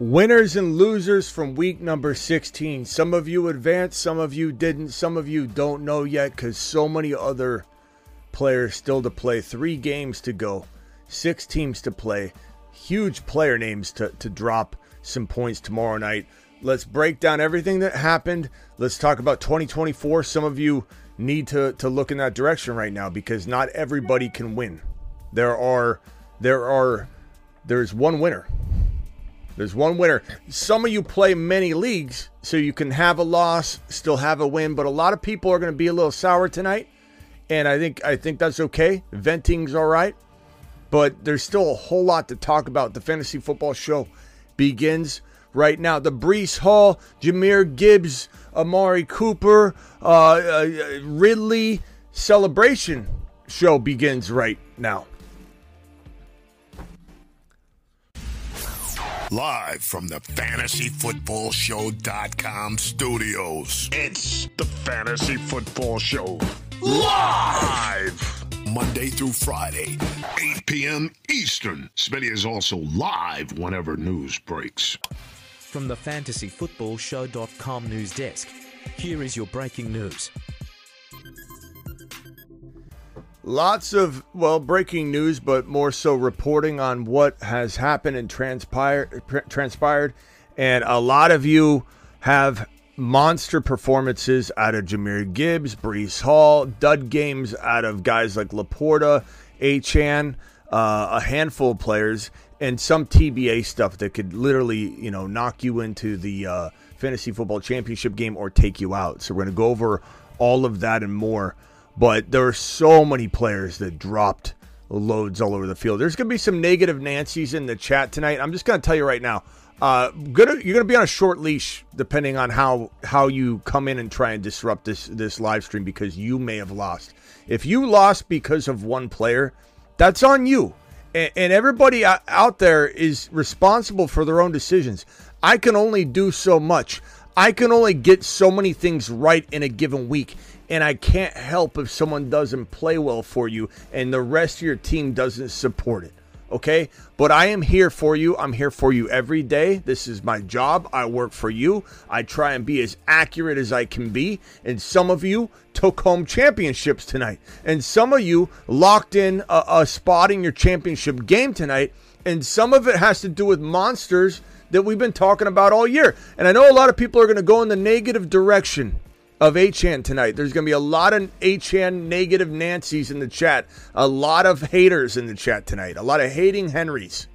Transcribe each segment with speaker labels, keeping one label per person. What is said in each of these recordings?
Speaker 1: Winners and losers from week number 16. Some of you advanced, some of you didn't, some of you don't know yet because so many other players still to play. Three games to go, six teams to play, huge player names to, to drop some points tomorrow night. Let's break down everything that happened. Let's talk about 2024. Some of you need to, to look in that direction right now because not everybody can win. There are, there are, there's one winner there's one winner. Some of you play many leagues, so you can have a loss, still have a win, but a lot of people are going to be a little sour tonight, and I think I think that's okay. Venting's all right, but there's still a whole lot to talk about. The fantasy football show begins right now. The Breece Hall, Jahmyr Gibbs, Amari Cooper, uh, uh, Ridley celebration show begins right now.
Speaker 2: Live from the fantasyfootballshow.com studios.
Speaker 3: It's the Fantasy Football Show.
Speaker 2: Live! Monday through Friday, 8 p.m. Eastern. Smitty is also live whenever news breaks.
Speaker 4: From the fantasyfootballshow.com news desk, here is your breaking news.
Speaker 1: Lots of, well, breaking news, but more so reporting on what has happened and transpired. transpired. And a lot of you have monster performances out of Jahmyr Gibbs, Breece Hall, dud games out of guys like Laporta, Achane, uh, a handful of players, and some TBA stuff that could literally, you know, knock you into the uh, fantasy football championship game or take you out. So we're going to go over all of that and more but there are so many players that dropped loads all over the field. There's going to be some negative Nancy's in the chat tonight. I'm just going to tell you right now. Uh, gonna, you're going to be on a short leash depending on how how you come in and try and disrupt this this live stream because you may have lost. If you lost because of one player, that's on you. And, and everybody out there is responsible for their own decisions. I can only do so much. I can only get so many things right in a given week and I can't help if someone doesn't play well for you and the rest of your team doesn't support it. Okay? But I am here for you. I'm here for you every day. This is my job. I work for you. I try and be as accurate as I can be. And some of you took home championships tonight. And some of you locked in a, a spot in your championship game tonight. And some of it has to do with monsters that we've been talking about all year. And I know a lot of people are going to go in the negative direction of Achane tonight. There's going to be a lot of Achane negative Nancy's in the chat, a lot of haters in the chat tonight, a lot of hating Henrys.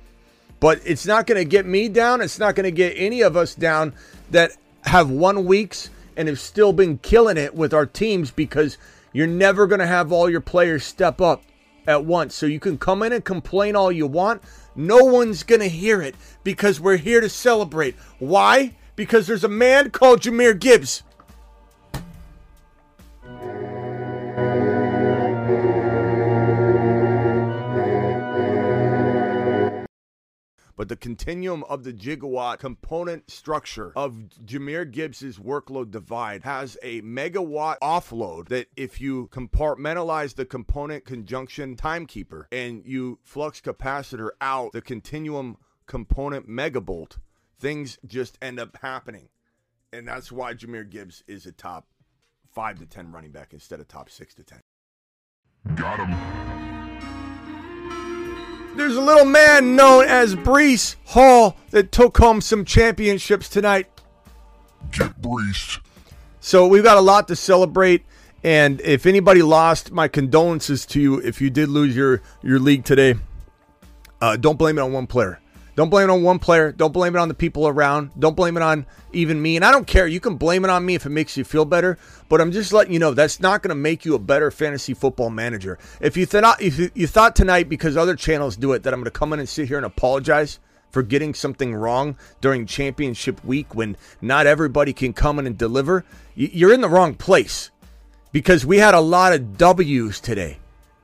Speaker 1: But it's not going to get me down. It's not going to get any of us down that have won weeks and have still been killing it with our teams because you're never going to have all your players step up at once. So you can come in and complain all you want. No one's going to hear it because we're here to celebrate. Why? Because there's a man called Jahmyr Gibbs but the continuum of the gigawatt component structure of Jahmyr Gibbs's workload divide has a megawatt offload that if you compartmentalize the component conjunction timekeeper and you flux capacitor out the continuum component megabolt, things just end up happening. And that's why Jahmyr Gibbs is a top five to ten running back instead of top six to ten.
Speaker 3: Got him.
Speaker 1: there's a little man known as Breece Hall that took home some championships tonight.
Speaker 2: Get Breece.
Speaker 1: So we've got a lot to celebrate. And if anybody lost, my condolences to you if you did lose your, your league today. Uh, don't blame it on one player. Don't blame it on one player. Don't blame it on the people around. Don't blame it on even me. And I don't care. You can blame it on me if it makes you feel better. But I'm just letting you know that's not going to make you a better fantasy football manager. If you thought if you thought tonight because other channels do it that I'm going to come in and sit here and apologize for getting something wrong during championship week when not everybody can come in and deliver, you're in the wrong place because we had a lot of W's today.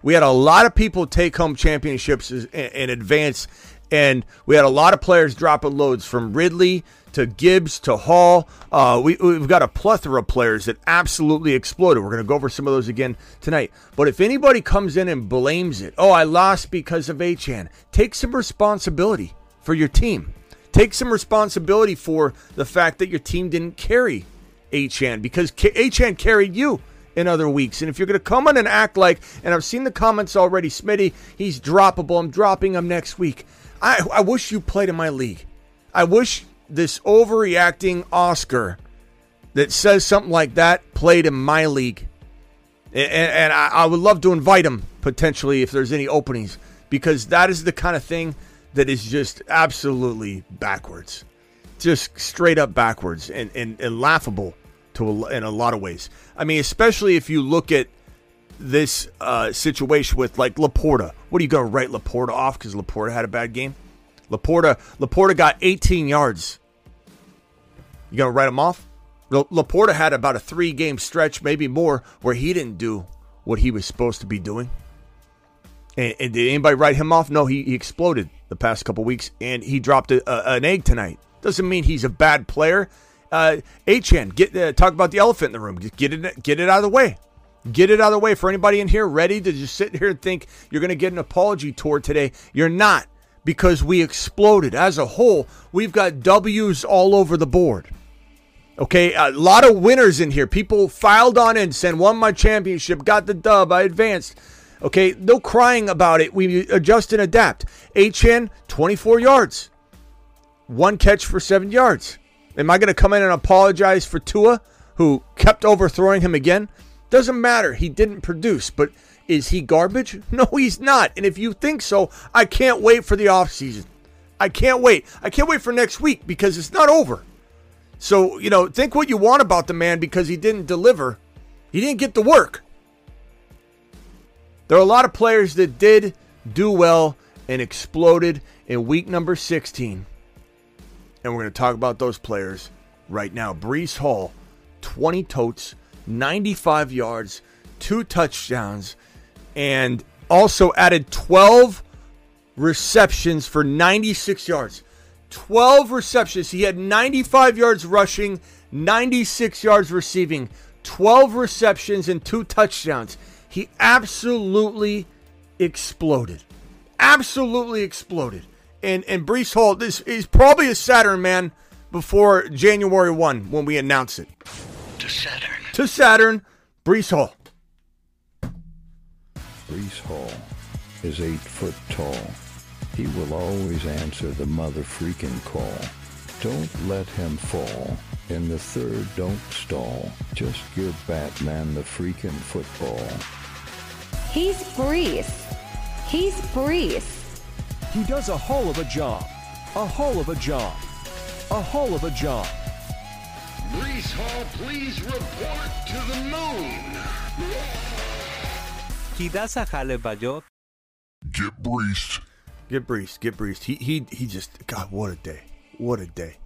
Speaker 1: We had a lot of people take home championships and advance, and we had a lot of players dropping loads from Ridley to Gibbs to Hall. Uh, we, we've got a plethora of players that absolutely exploded. We're going to go over some of those again tonight. But if anybody comes in and blames it, oh, I lost because of Achane, take some responsibility for your team. Take some responsibility for the fact that your team didn't carry Achane because Achane carried you in other weeks. And if you're going to come in and act like, and I've seen the comments already, Smitty, he's droppable. I'm dropping him next week. I, I wish you played in my league. I wish this overreacting Oscar that says something like that played in my league. And, and I, I would love to invite him potentially if there's any openings because that is the kind of thing that is just absolutely backwards. Just straight up backwards and, and, and laughable to a, in a lot of ways. I mean, especially if you look at this uh, situation with like LaPorta. What are you going to write LaPorta off because LaPorta had a bad game? LaPorta LaPorta got 18 yards. You going to write him off? LaPorta had about a three game stretch, maybe more, where he didn't do what he was supposed to be doing. And, and did anybody write him off? No, he, he exploded the past couple weeks, and he dropped a, a, an egg tonight. Doesn't mean he's a bad player. Uh, Achane, get uh, talk about the elephant in the room. Get it, get it out of the way. Get it out of the way for anybody in here ready to just sit here and think you're going to get an apology tour today. You're not because we exploded as a whole. We've got W's all over the board. Okay, a lot of winners in here. People filed on in, said, won my championship, got the dub, I advanced. Okay, no crying about it. We adjust and adapt. Achane, 24 yards. One catch for seven yards. Am I going to come in and apologize for Tua, who kept overthrowing him again? Doesn't matter. He didn't produce, but is he garbage? No, he's not. And if you think so, I can't wait for the offseason. I can't wait. I can't wait for next week because it's not over. So, you know, think what you want about the man because he didn't deliver. He didn't get the work. There are a lot of players that did do well and exploded in week number 16. And we're going to talk about those players right now. Breece Hall, 20 totes, 95 yards, two touchdowns, and also added 12 receptions for 96 yards. 12 receptions. He had 95 yards rushing, 96 yards receiving, 12 receptions, and two touchdowns. He absolutely exploded. Absolutely exploded. And and Breece Hall, this is probably a Saturn man before January 1 when we announce it.
Speaker 2: To Saturn.
Speaker 1: To Saturn, Breece Hall.
Speaker 5: Breece Hall is eight foot tall. He will always answer the mother freaking call. Don't let him fall. In the third, don't stall. Just give Batman the freaking football.
Speaker 6: He's Breece. He's Breece.
Speaker 3: He does a whole of a job. A whole of a job. A whole of a job.
Speaker 2: Breece Hall, please report to the moon.
Speaker 7: He does a jale.
Speaker 2: Get Breece.
Speaker 1: Get Breece. Get Breece. He he he just God, what a day. What a day.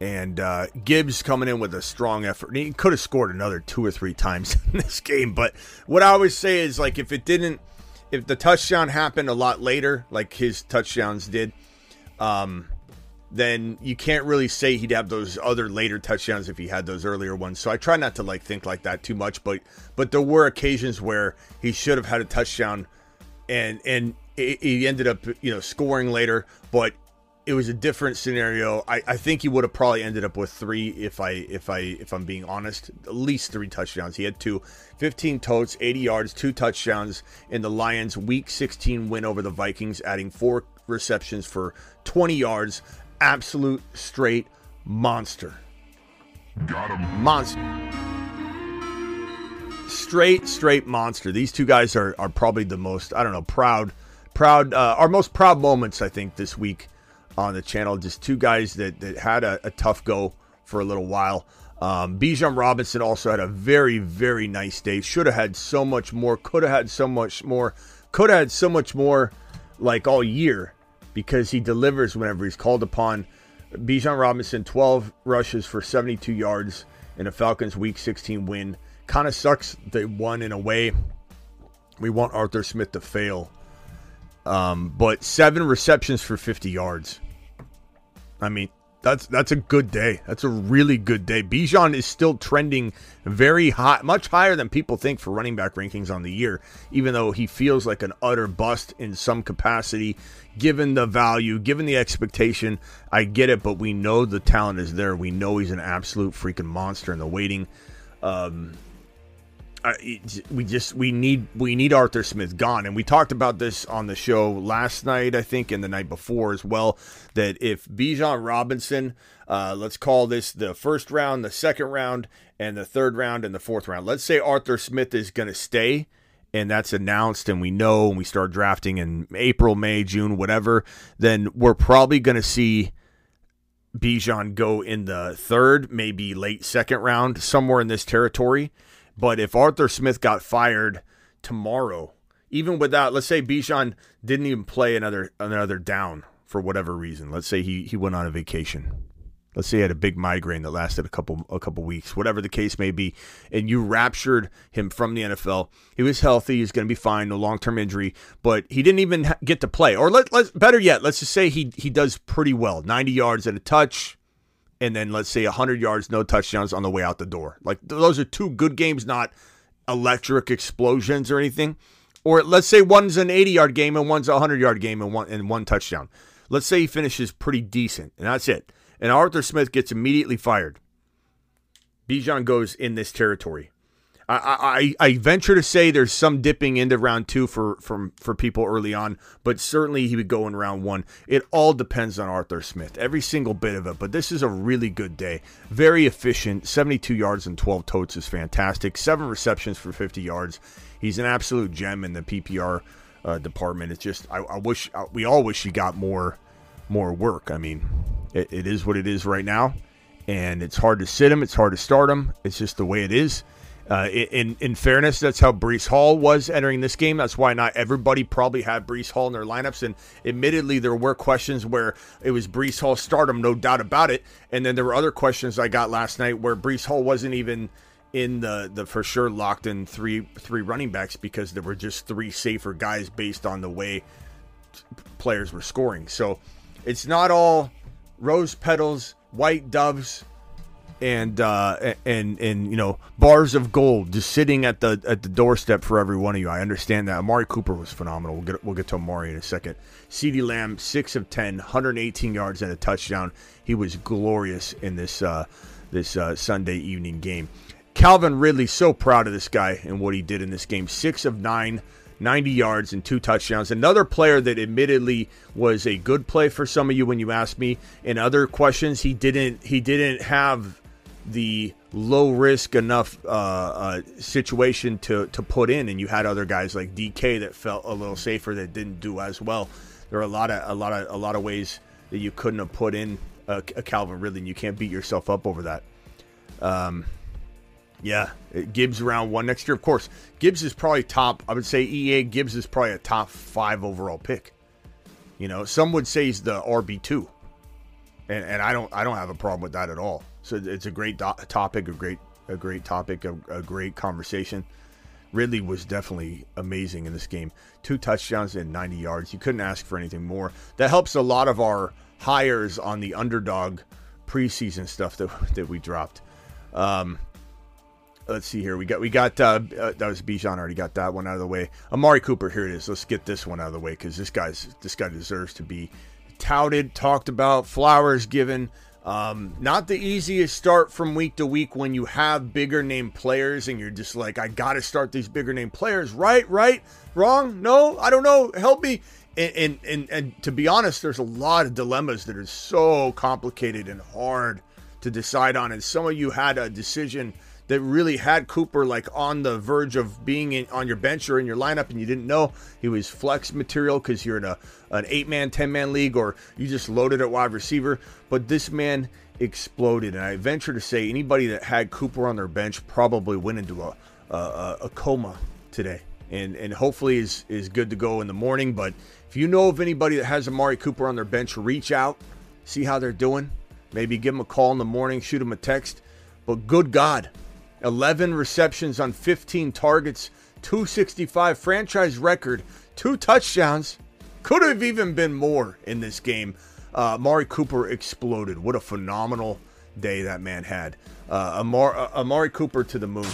Speaker 1: And uh, Gibbs coming in with a strong effort. He could have scored another two or three times in this game. But what I always say is like if it didn't, if the touchdown happened a lot later, like his touchdowns did, um, then you can't really say he'd have those other later touchdowns if he had those earlier ones. So I try not to like think like that too much. But but there were occasions where he should have had a touchdown, and and he ended up you know scoring later, but it was a different scenario. I, I think he would have probably ended up with three if I if I if I'm being honest. At least three touchdowns. He had two, 15 totes, 80 yards, two touchdowns in the Lions' Week 16 win over the Vikings, adding four receptions for 20 yards. Absolute straight monster.
Speaker 2: Got him.
Speaker 1: Monster. Straight, straight monster. These two guys are, are probably the most, I don't know, proud, proud, uh, our most proud moments, I think, this week on the channel. Just two guys that, that had a, a tough go for a little while. Um, Bijan Robinson also had a very, very nice day. Should have had so much more. Could have had so much more. Could have had so much more like all year because he delivers whenever he's called upon. Bijan Robinson, 12 rushes for 72 yards in a Falcons Week 16 win. Kind of sucks they won in a way. We want Arthur Smith to fail. Um, but seven receptions for 50 yards. I mean, that's that's a good day. That's a really good day. Bijan is still trending very high, much higher than people think for running back rankings on the year, even though he feels like an utter bust in some capacity, given the value, given the expectation. I get it, but we know the talent is there. We know he's an absolute freaking monster in the waiting. Um, I, we just we need we need Arthur Smith gone, and we talked about this on the show last night, I think, and the night before as well. That if Bijan Robinson, uh, let's call this the first round, the second round, and the third round, and the fourth round. Let's say Arthur Smith is going to stay, and that's announced, and we know, and we start drafting in April, May, June, whatever. Then we're probably going to see. Bijan go in the third, maybe late second round, somewhere in this territory. But if Arthur Smith got fired tomorrow, even without, let's say Bijan didn't even play another another down for whatever reason. Let's say he he went on a vacation. Let's say he had a big migraine that lasted a couple a couple weeks, whatever the case may be, and you raptured him from the NFL. He was healthy, he's going to be fine, no long term injury, but he didn't even get to play. Or let let better yet, let's just say he he does pretty well, ninety yards and a touch, and then let's say 100 yards, no touchdowns on the way out the door. Like those are two good games, not electric explosions or anything. Or let's say one's an 80 yard game and one's a 100 yard game and one and one touchdown. Let's say he finishes pretty decent, and that's it. And Arthur Smith gets immediately fired. Bijan goes in this territory. I, I, I venture to say there's some dipping into round two for from for people early on, but certainly he would go in round one. It all depends on Arthur Smith, every single bit of it. But this is a really good day, very efficient. 72 yards and 12 totes is fantastic. Seven receptions for 50 yards. He's an absolute gem in the PPR uh, department. It's just I, I wish uh, we all wish he got more more work. I mean, it, it is what it is right now, and it's hard to sit him. It's hard to start him. It's just the way it is. Uh, in in fairness, that's how Breece Hall was entering this game. That's why not everybody probably had Breece Hall in their lineups. And admittedly, there were questions where it was Breece Hall stardom, no doubt about it. And then there were other questions I got last night where Breece Hall wasn't even in the the for sure locked in three three running backs because there were just three safer guys based on the way players were scoring. So it's not all rose petals, white doves and uh, and and you know bars of gold just sitting at the at the doorstep for every one of you. I understand that. Amari Cooper was phenomenal. We'll get we'll get to Amari in a second. CeeDee Lamb six of 10, 118 yards and a touchdown. He was glorious in this uh, this uh, Sunday evening game. Calvin Ridley so proud of this guy and what he did in this game. Six of nine. 90 yards and two touchdowns. Another player that admittedly was a good play for some of you when you asked me in other questions. He didn't he didn't have the low risk enough uh, uh, situation to to put in, and you had other guys like DK that felt a little safer that didn't do as well. There are a lot of a lot of a lot of ways that you couldn't have put in a, a Calvin Ridley, and you can't beat yourself up over that. Um, yeah, Gibbs round one next year. Of course, Gibbs is probably top. I would say EA Gibbs is probably a top five overall pick. You know, some would say he's the RB two, and and I don't I don't have a problem with that at all. So it's a great do- topic, a great a great topic, a, a great conversation. Ridley was definitely amazing in this game. Two touchdowns and 90 yards. You couldn't ask for anything more. That helps a lot of our hires on the underdog preseason stuff that, that we dropped. Um, let's see here. We got we got uh, uh, that was Bijan already got that one out of the way. Amari Cooper, here it is. Let's get this one out of the way because this guy's this guy deserves to be touted, talked about, flowers given. Um, not the easiest start from week to week when you have bigger name players and you're just like, I got to start these bigger name players. Right, right, wrong, no, I don't know. Help me. And, and, and, and to be honest, there's a lot of dilemmas that are so complicated and hard to decide on. And some of you had a decision that really had Cooper like on the verge of being in, on your bench or in your lineup, and you didn't know he was flex material because you're in a an eight man, ten man league, or you just loaded at wide receiver. But this man exploded, and I venture to say anybody that had Cooper on their bench probably went into a a, a coma today, and and hopefully is is good to go in the morning. But if you know of anybody that has Amari Cooper on their bench, reach out, see how they're doing. Maybe give them a call in the morning, shoot them a text. But good God, 11 receptions on 15 targets, 265 franchise record, two touchdowns. Could have even been more in this game. Uh, Amari Cooper exploded. What a phenomenal day that man had. Uh, Amari, uh, Amari Cooper to the moon.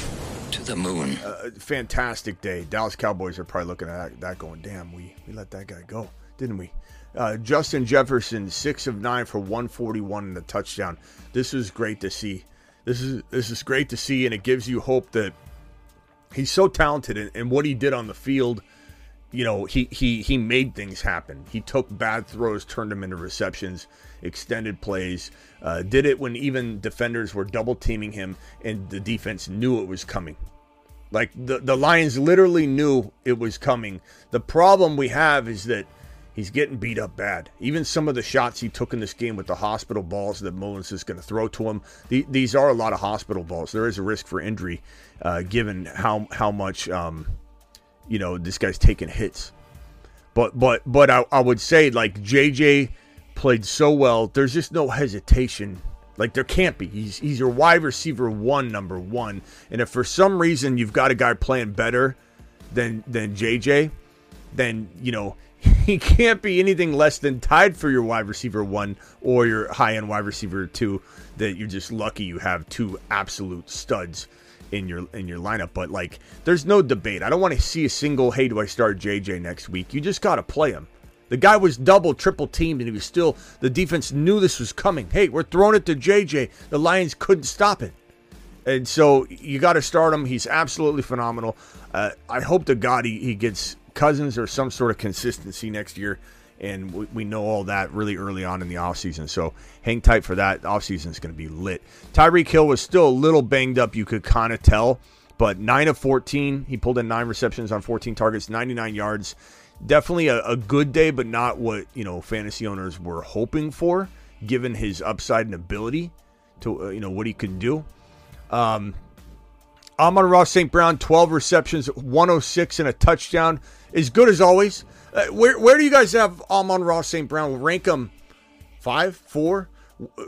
Speaker 7: To the moon.
Speaker 1: Uh, fantastic day. Dallas Cowboys are probably looking at that, that going, damn, we, we let that guy go, didn't we? Uh, Justin Jefferson, six of nine for 141 and a touchdown. This is great to see. This is this is great to see, and it gives you hope that he's so talented and, and what he did on the field. You know, he he he made things happen. He took bad throws, turned them into receptions, extended plays. Uh, did it when even defenders were double teaming him, and the defense knew it was coming. Like the the Lions literally knew it was coming. The problem we have is that He's getting beat up bad. Even some of the shots he took in this game with the hospital balls that Mullens is going to throw to him, the, these are a lot of hospital balls. There is a risk for injury, uh, given how how much um, you know this guy's taking hits. But but but I, I would say like JJ played so well. There's just no hesitation. Like there can't be. He's he's your wide receiver one, number one. And if for some reason you've got a guy playing better than than JJ, then you know he can't be anything less than tied for your wide receiver one or your high end wide receiver two. That you're just lucky you have two absolute studs in your in your lineup. But like, there's no debate. I don't want to see a single. Hey, do I start JJ next week? You just got to play him. The guy was double, triple teamed, and he was still. The defense knew this was coming. Hey, we're throwing it to JJ. The Lions couldn't stop it. And so you got to start him. He's absolutely phenomenal. Uh, I hope to God he, he gets Cousins or some sort of consistency next year. And we, we know all that really early on in the offseason. So hang tight for that. Offseason is going to be lit. Tyreek Hill was still a little banged up, you could kind of tell. But 9 of 14. He pulled in 9 receptions on 14 targets, 99 yards. Definitely a, a good day, but not what, you know, fantasy owners were hoping for, given his upside and ability to, uh, you know, what he can do. Um, Amon-Ra St. Brown, 12 receptions, 106 and a touchdown Is good as always. Uh, where where do you guys have Amon-Ra St. Brown? Rank him five, four.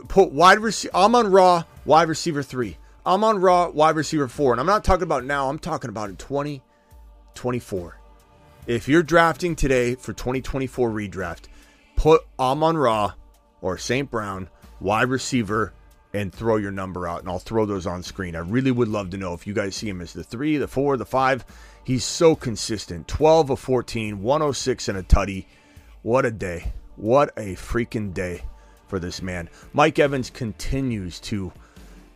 Speaker 1: Put wide receiver Amon-Ra wide receiver three. Amon-Ra wide receiver four. And I'm not talking about now. I'm talking about in 2024. If you're drafting today for 2024 redraft, put Amon-Ra or St. Brown wide receiver and throw your number out, and I'll throw those on screen. I really would love to know if you guys see him as the three, the four, the five. He's so consistent. 12 of 14, 106 and a tutty. What a day. What a freaking day for this man. Mike Evans continues to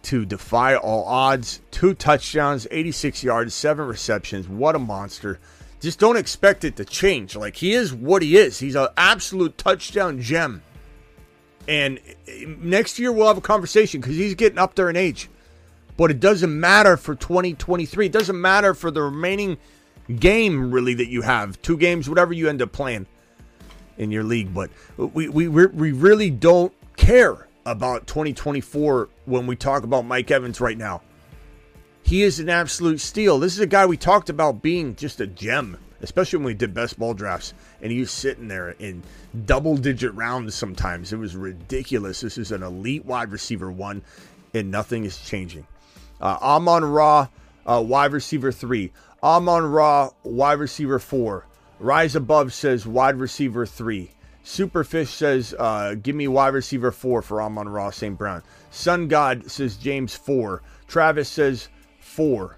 Speaker 1: to defy all odds. Two touchdowns, 86 yards, seven receptions. What a monster. Just don't expect it to change. Like he is what he is. He's an absolute touchdown gem. And eh, next year we'll have a conversation because he's getting up there in age. But it doesn't matter for 2023. It doesn't matter for the remaining game, really, that you have. Two games, whatever you end up playing in your league. But we, we, we really don't care about 2024 when we talk about Mike Evans right now. He is an absolute steal. This is a guy we talked about being just a gem, especially when we did best ball drafts. And he's sitting there in double digit rounds sometimes. It was ridiculous. This is an elite wide receiver one, and nothing is changing. Uh, Amon Ra, uh, wide receiver three. Amon Ra, wide receiver four. Rise Above says wide receiver three. Superfish says, uh, give me wide receiver four for Amon Ra St. Brown. Sun God says James four. Travis says four.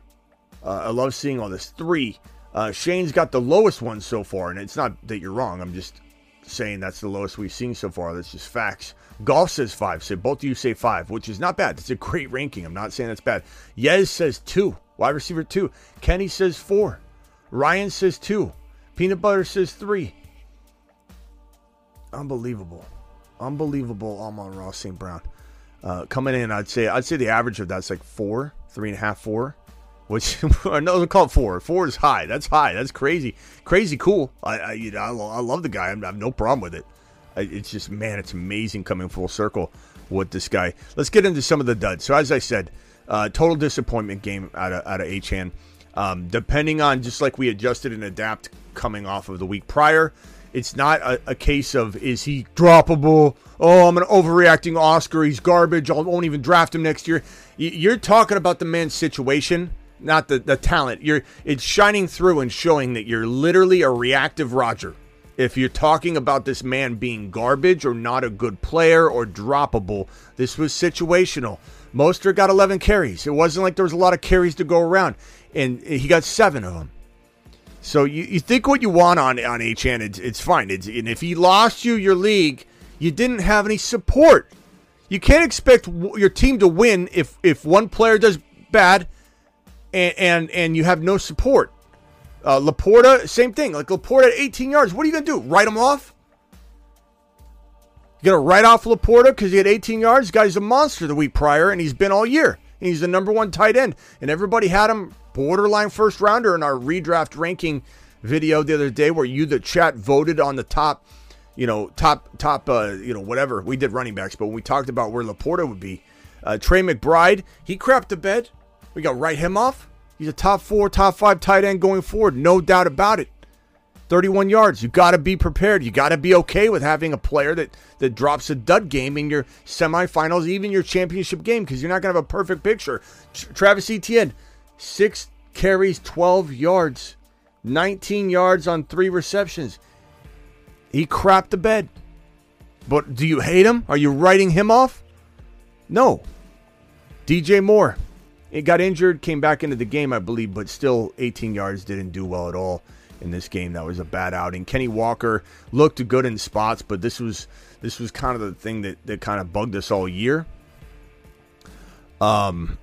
Speaker 1: Uh, I love seeing all this. Three. Uh, Shane's got the lowest one so far, and it's not that you're wrong. I'm just saying that's the lowest we've seen so far. That's just facts. Golf says five. So both of you say five, which is not bad. It's a great ranking. I'm not saying that's bad. Yez says two. Wide receiver two. Kenny says four. Ryan says two. Peanut Butter says three. Unbelievable. Unbelievable Amon Ross St. Brown. Uh, coming in, I'd say I'd say the average of that's like four, three and a half, four. Which I know call it four. Four is high. That's high. That's crazy. Crazy cool. I I, you know, I, I love the guy. I have no problem with it. It's just man, it's amazing coming full circle with this guy. Let's get into some of the duds. So as I said, uh, total disappointment game out of out of Achane. Um, depending on just like we adjusted and adapt coming off of the week prior, it's not a, a case of is he droppable? Oh, I'm an overreacting Oscar. He's garbage. I won't even draft him next year. You're talking about the man's situation, not the, the talent. You're it's shining through and showing that you're literally a reactive Roger if you're talking about this man being garbage or not a good player or droppable, this was situational. Mostert got 11 carries. It wasn't like there was a lot of carries to go around, and he got seven of them. So you, you think what you want on on Achane, it's, it's fine. It's, and if he lost you your league, you didn't have any support. You can't expect your team to win if if one player does bad, and and, and you have no support. Uh, LaPorta, same thing. Like LaPorta at 18 yards. What are you to do? Write him off? You to write off LaPorta because he had 18 yards? guy's a monster the week prior, and he's been all year. And he's the number one tight end. And everybody had him borderline first rounder in our redraft ranking video the other day where you, the chat, voted on the top, you know, top, top, uh, you know, whatever. We did running backs, but when we talked about where LaPorta would be, uh, Trey McBride, he crapped the bed. We got write him off. He's a top four, top five tight end going forward, no doubt about it. 31 yards. You got to be prepared. You got to be okay with having a player that that drops a dud game in your semifinals, even your championship game, because you're not going to have a perfect picture. Travis Etienne, six carries, 12 yards, 19 yards on three receptions. He crapped the bed. But do you hate him? Are you writing him off? No. DJ Moore, it got injured, came back into the game, I believe, but still 18 yards didn't do well at all in this game. That was a bad outing. Kenny Walker looked good in spots, but this was this was kind of the thing that that kind of bugged us all year. Um,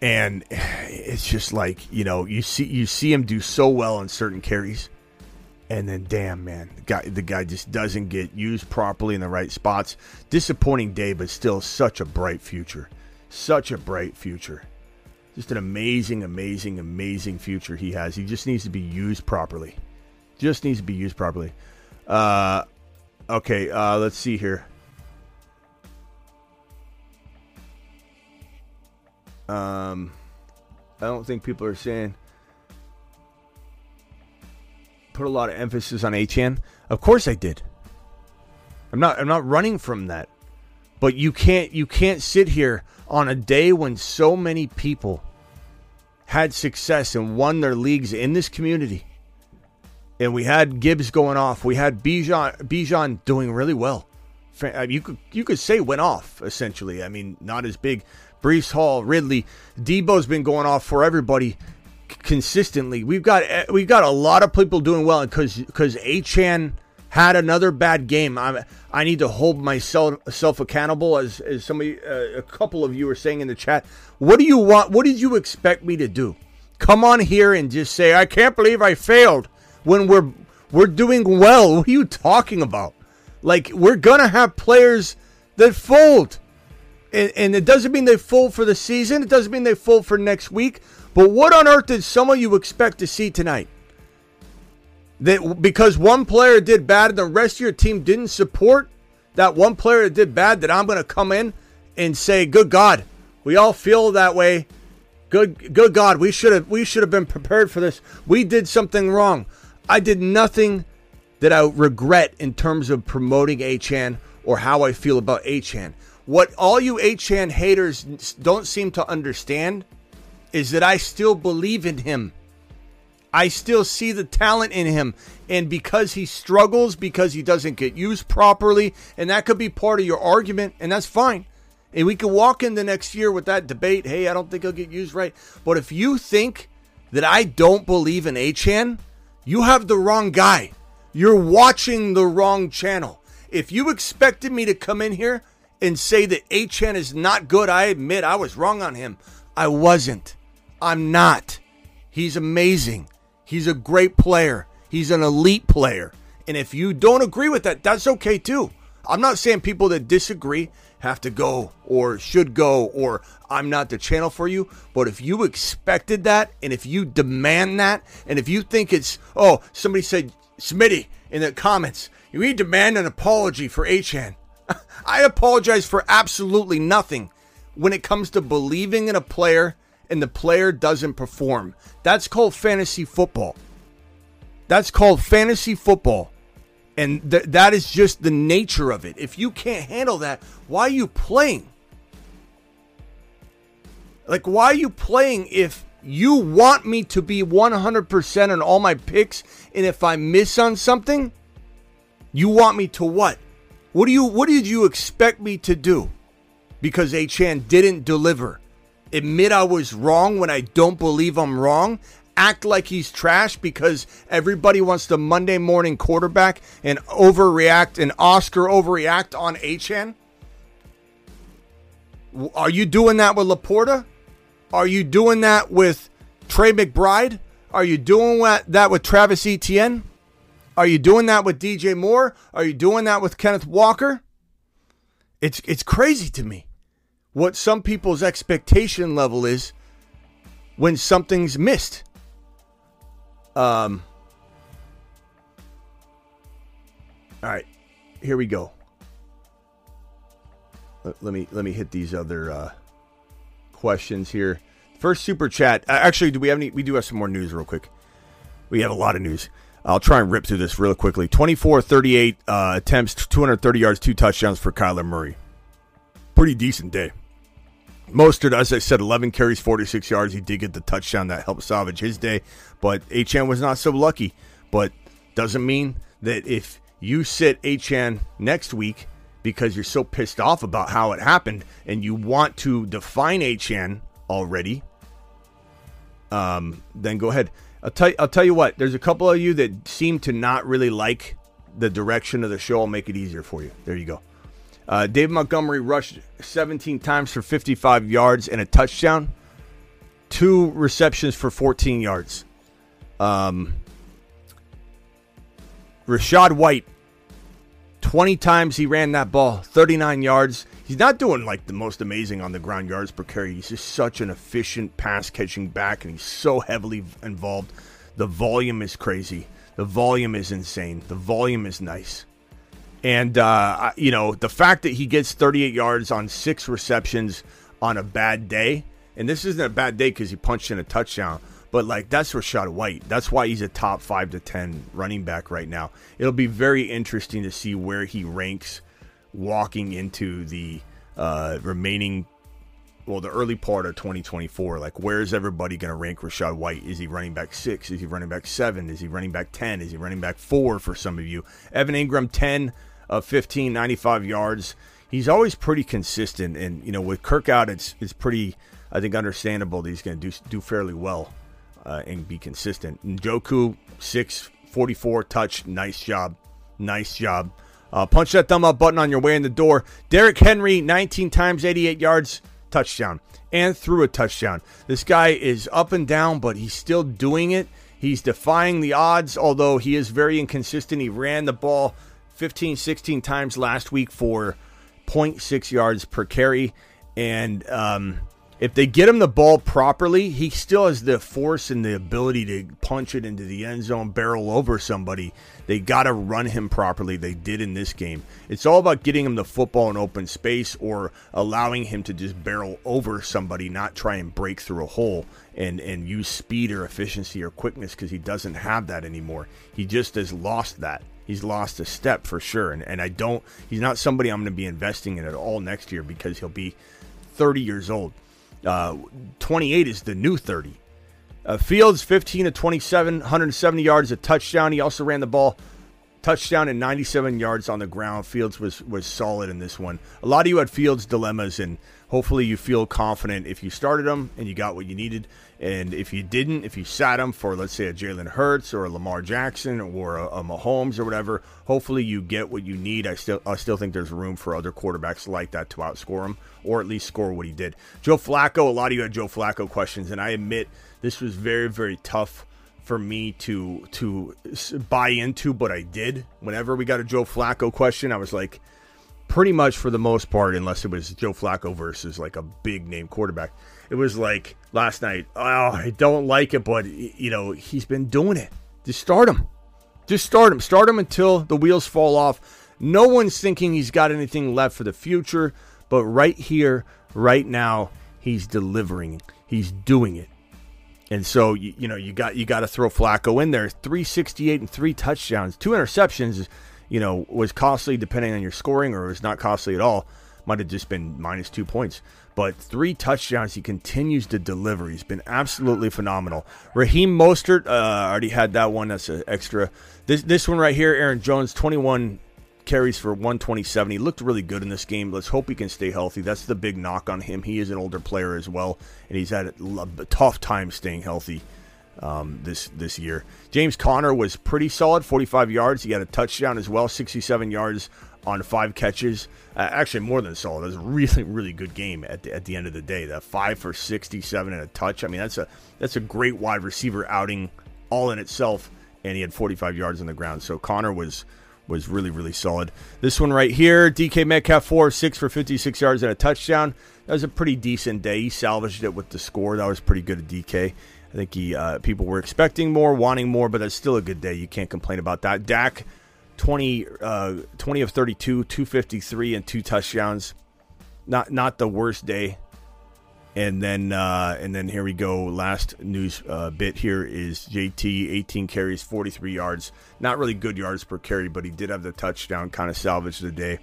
Speaker 1: and it's just like you know you see you see him do so well on certain carries, and then damn man, the guy the guy just doesn't get used properly in the right spots. Disappointing day, but still such a bright future, such a bright future just an amazing, amazing, amazing future he has. He just needs to be used properly. Just needs to be used properly. Uh, okay, uh, let's see here. Um, I don't think people are saying put a lot of emphasis on Achane. Of course I did. I'm not. I'm not running from that. But you can't. You can't sit here on a day when so many people had success and won their leagues in this community. And we had Gibbs going off. We had Bijan Bijan doing really well. Uh, you could you could say went off essentially. I mean, not as big. Breece Hall, Ridley, Deebo's been going off for everybody consistently. We've got eh, we've got a lot of people doing well because because Achane had another bad game. I I need to hold myself self accountable, as as somebody, uh, a couple of you are saying in the chat. What do you want? What did you expect me to do? Come on here and just say I can't believe I failed when we're we're doing well. What are you talking about? Like we're gonna have players that fold, and, and it doesn't mean they fold for the season. It doesn't mean they fold for next week. But what on earth did some of you expect to see tonight? That because one player did bad and the rest of your team didn't support that one player that did bad, that I'm going to come in and say, "Good God, we all feel that way. Good, good God, we should have we should have been prepared for this. We did something wrong. I did nothing that I regret in terms of promoting Achane or how I feel about Achane. What all you Achane haters don't seem to understand is that I still believe in him. I still see the talent in him. And because he struggles, because he doesn't get used properly, and that could be part of your argument, and that's fine. And we can walk in the next year with that debate hey, I don't think he'll get used right. But if you think that I don't believe in Achane, you have the wrong guy. You're watching the wrong channel. If you expected me to come in here and say that Achane is not good, I admit I was wrong on him. I wasn't. I'm not. He's amazing. He's a great player. He's an elite player. And if you don't agree with that, that's okay too. I'm not saying people that disagree have to go or should go or I'm not the channel for you. But if you expected that and if you demand that and if you think it's, oh, somebody said, Smitty in the comments, you need demand an apology for Achane. I apologize for absolutely nothing when it comes to believing in a player and the player doesn't perform. That's called fantasy football. That's called fantasy football. And th- that is just the nature of it. If you can't handle that, why are you playing? Like, why are you playing if you want me to be 100% on all my picks and if I miss on something, you want me to what? What do you what did you expect me to do? Because Achane didn't deliver. Admit I was wrong when I don't believe I'm wrong. Act like he's trash because everybody wants the Monday morning quarterback and overreact and Oscar overreact on Achane. Are you doing that with Laporta? Are you doing that with Trey McBride? Are you doing that with Travis Etienne? Are you doing that with DJ Moore? Are you doing that with Kenneth Walker? It's it's crazy to me what some people's expectation level is when something's missed. Um All right. Here we go. Let, let me let me hit these other uh questions here. First super chat. Uh, actually, do we have any we do have some more news real quick. We have a lot of news. I'll try and rip through this real quickly. 24 38 uh, attempts, 230 yards, two touchdowns for Kyler Murray. Pretty decent day. Mostert, as I said, 11 carries, 46 yards. He did get the touchdown that helped salvage his day, but Achane was not so lucky. But doesn't mean that if you sit Achane next week because you're so pissed off about how it happened and you want to define Achane already, um, then go ahead. I'll tell, I'll tell you what, there's a couple of you that seem to not really like the direction of the show. I'll make it easier for you. There you go. Uh, David Montgomery rushed 17 times for 55 yards and a touchdown, two receptions for 14 yards. Um, Rachaad White, 20 times he ran that ball, 39 yards. He's not doing like the most amazing on the ground yards per carry. He's just such an efficient pass catching back, and he's so heavily involved. The volume is crazy. The volume is insane. The volume is nice. And, uh, you know, the fact that he gets 38 yards on six receptions on a bad day, and this isn't a bad day because he punched in a touchdown, but like that's Rachaad White. That's why he's a top five to 10 running back right now. It'll be very interesting to see where he ranks walking into the uh, remaining, well, the early part of 2024. Like, where is everybody going to rank Rachaad White? Is he running back six? Is he running back seven? Is he running back 10? Is he running back four for some of you? Evan Engram, 10 of 15, 95 yards. He's always pretty consistent. And, you know, with Kirk out, it's, it's pretty, I think, understandable that he's going to do, do fairly well uh, and be consistent. Njoku 6, 44 touch. Nice job. Nice job. Uh, punch that thumb up button on your way in the door. Derrick Henry, 19 times, 88 yards, touchdown, and threw a touchdown. This guy is up and down, but he's still doing it. He's defying the odds, although he is very inconsistent. He ran the ball 15, 16 times last week for 0.6 yards per carry. And um, if they get him the ball properly, he still has the force and the ability to punch it into the end zone, barrel over somebody. They got to run him properly. They did in this game. It's all about getting him the football in open space or allowing him to just barrel over somebody, not try and break through a hole and, and use speed or efficiency or quickness because he doesn't have that anymore. He just has lost that. He's lost a step for sure. And, and I don't, he's not somebody I'm going to be investing in at all next year because he'll be 30 years old. Uh, 28 is the new 30. Uh, Fields, 15 to 27, 170 yards, a touchdown. He also ran the ball touchdown and 97 yards on the ground. Fields was was solid in this one. A lot of you had Fields dilemmas, and hopefully you feel confident if you started him and you got what you needed. And if you didn't, if you sat him for let's say a Jalen Hurts or a Lamar Jackson or a, a Mahomes or whatever, hopefully you get what you need. I still I still think there's room for other quarterbacks like that to outscore him or at least score what he did. Joe Flacco, a lot of you had Joe Flacco questions, and I admit this was very very tough for me to to buy into, but I did. Whenever we got a Joe Flacco question, I was like, pretty much for the most part, unless it was Joe Flacco versus like a big name quarterback, it was like last night. Oh, I don't like it, but you know he's been doing it. Just start him. Just start him. Start him until the wheels fall off. No one's thinking he's got anything left for the future, but right here, right now, he's delivering. He's doing it. And so you, you know you got you got to throw Flacco in there. 368 and three touchdowns, two interceptions. You know was costly depending on your scoring, or it was not costly at all. Might have just been minus two points. But three touchdowns, he continues to deliver. He's been absolutely phenomenal. Raheem Mostert uh, already had that one. That's an extra. This this one right here, Aaron Jones, 21 carries for 127. He looked really good in this game. Let's hope he can stay healthy. That's the big knock on him. He is an older player as well, and he's had a tough time staying healthy um, this this year. James Conner was pretty solid, 45 yards. He had a touchdown as well, 67 yards on five catches. Uh, actually, more than solid. Was a really, really good game at the, at the end of the day. That five for 67 and a touch. I mean, that's a that's a great wide receiver outing all in itself. And he had 45 yards on the ground. So Conner was was really, really solid. This one right here, DK Metcalf, 4 6 for 56 yards and a touchdown. That was a pretty decent day. He salvaged it with the score. That was pretty good at DK. I think he uh, people were expecting more, wanting more, but that's still a good day. You can't complain about that. Dak, 20, uh, 20 of 32, 253, and two touchdowns. Not not the worst day and then uh, and then here we go. Last news uh, bit here is JT 18 carries, 43 yards. Not really good yards per carry, but he did have the touchdown, kind of salvaged the day.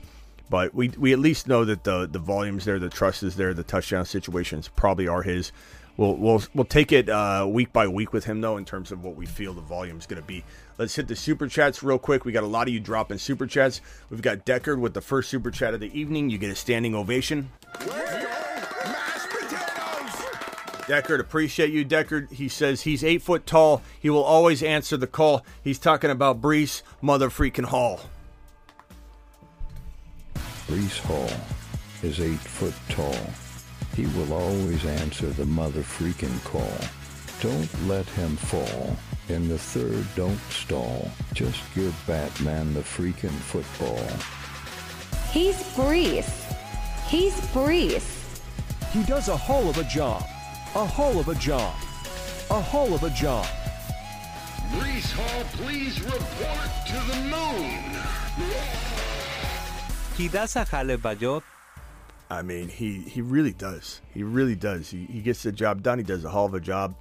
Speaker 1: But we we at least know that the the volumes there, the trust is there, the touchdown situations probably are his. We'll we'll we'll take it uh, week by week with him though in terms of what we feel the volume is going to be. Let's hit the super chats real quick. We got a lot of you dropping super chats. We've got Deckard with the first super chat of the evening. You get a standing ovation. Deckard, appreciate you, Deckard. He says he's eight foot tall. He will always answer the call. He's talking about Breece Mother Freaking Hall.
Speaker 5: Breece Hall is eight foot tall. He will always answer the mother freaking call. Don't let him fall. In the third, don't stall. Just give Batman the freaking football.
Speaker 6: He's Breece. He's Breece.
Speaker 3: He does a hell of a job. A hell of a job. A hell of a job.
Speaker 2: Breece Hall, please report to the moon.
Speaker 7: He does a hell of a job.
Speaker 1: I mean, he, he really does. He really does. He, he gets the job done. He does a hell of a job.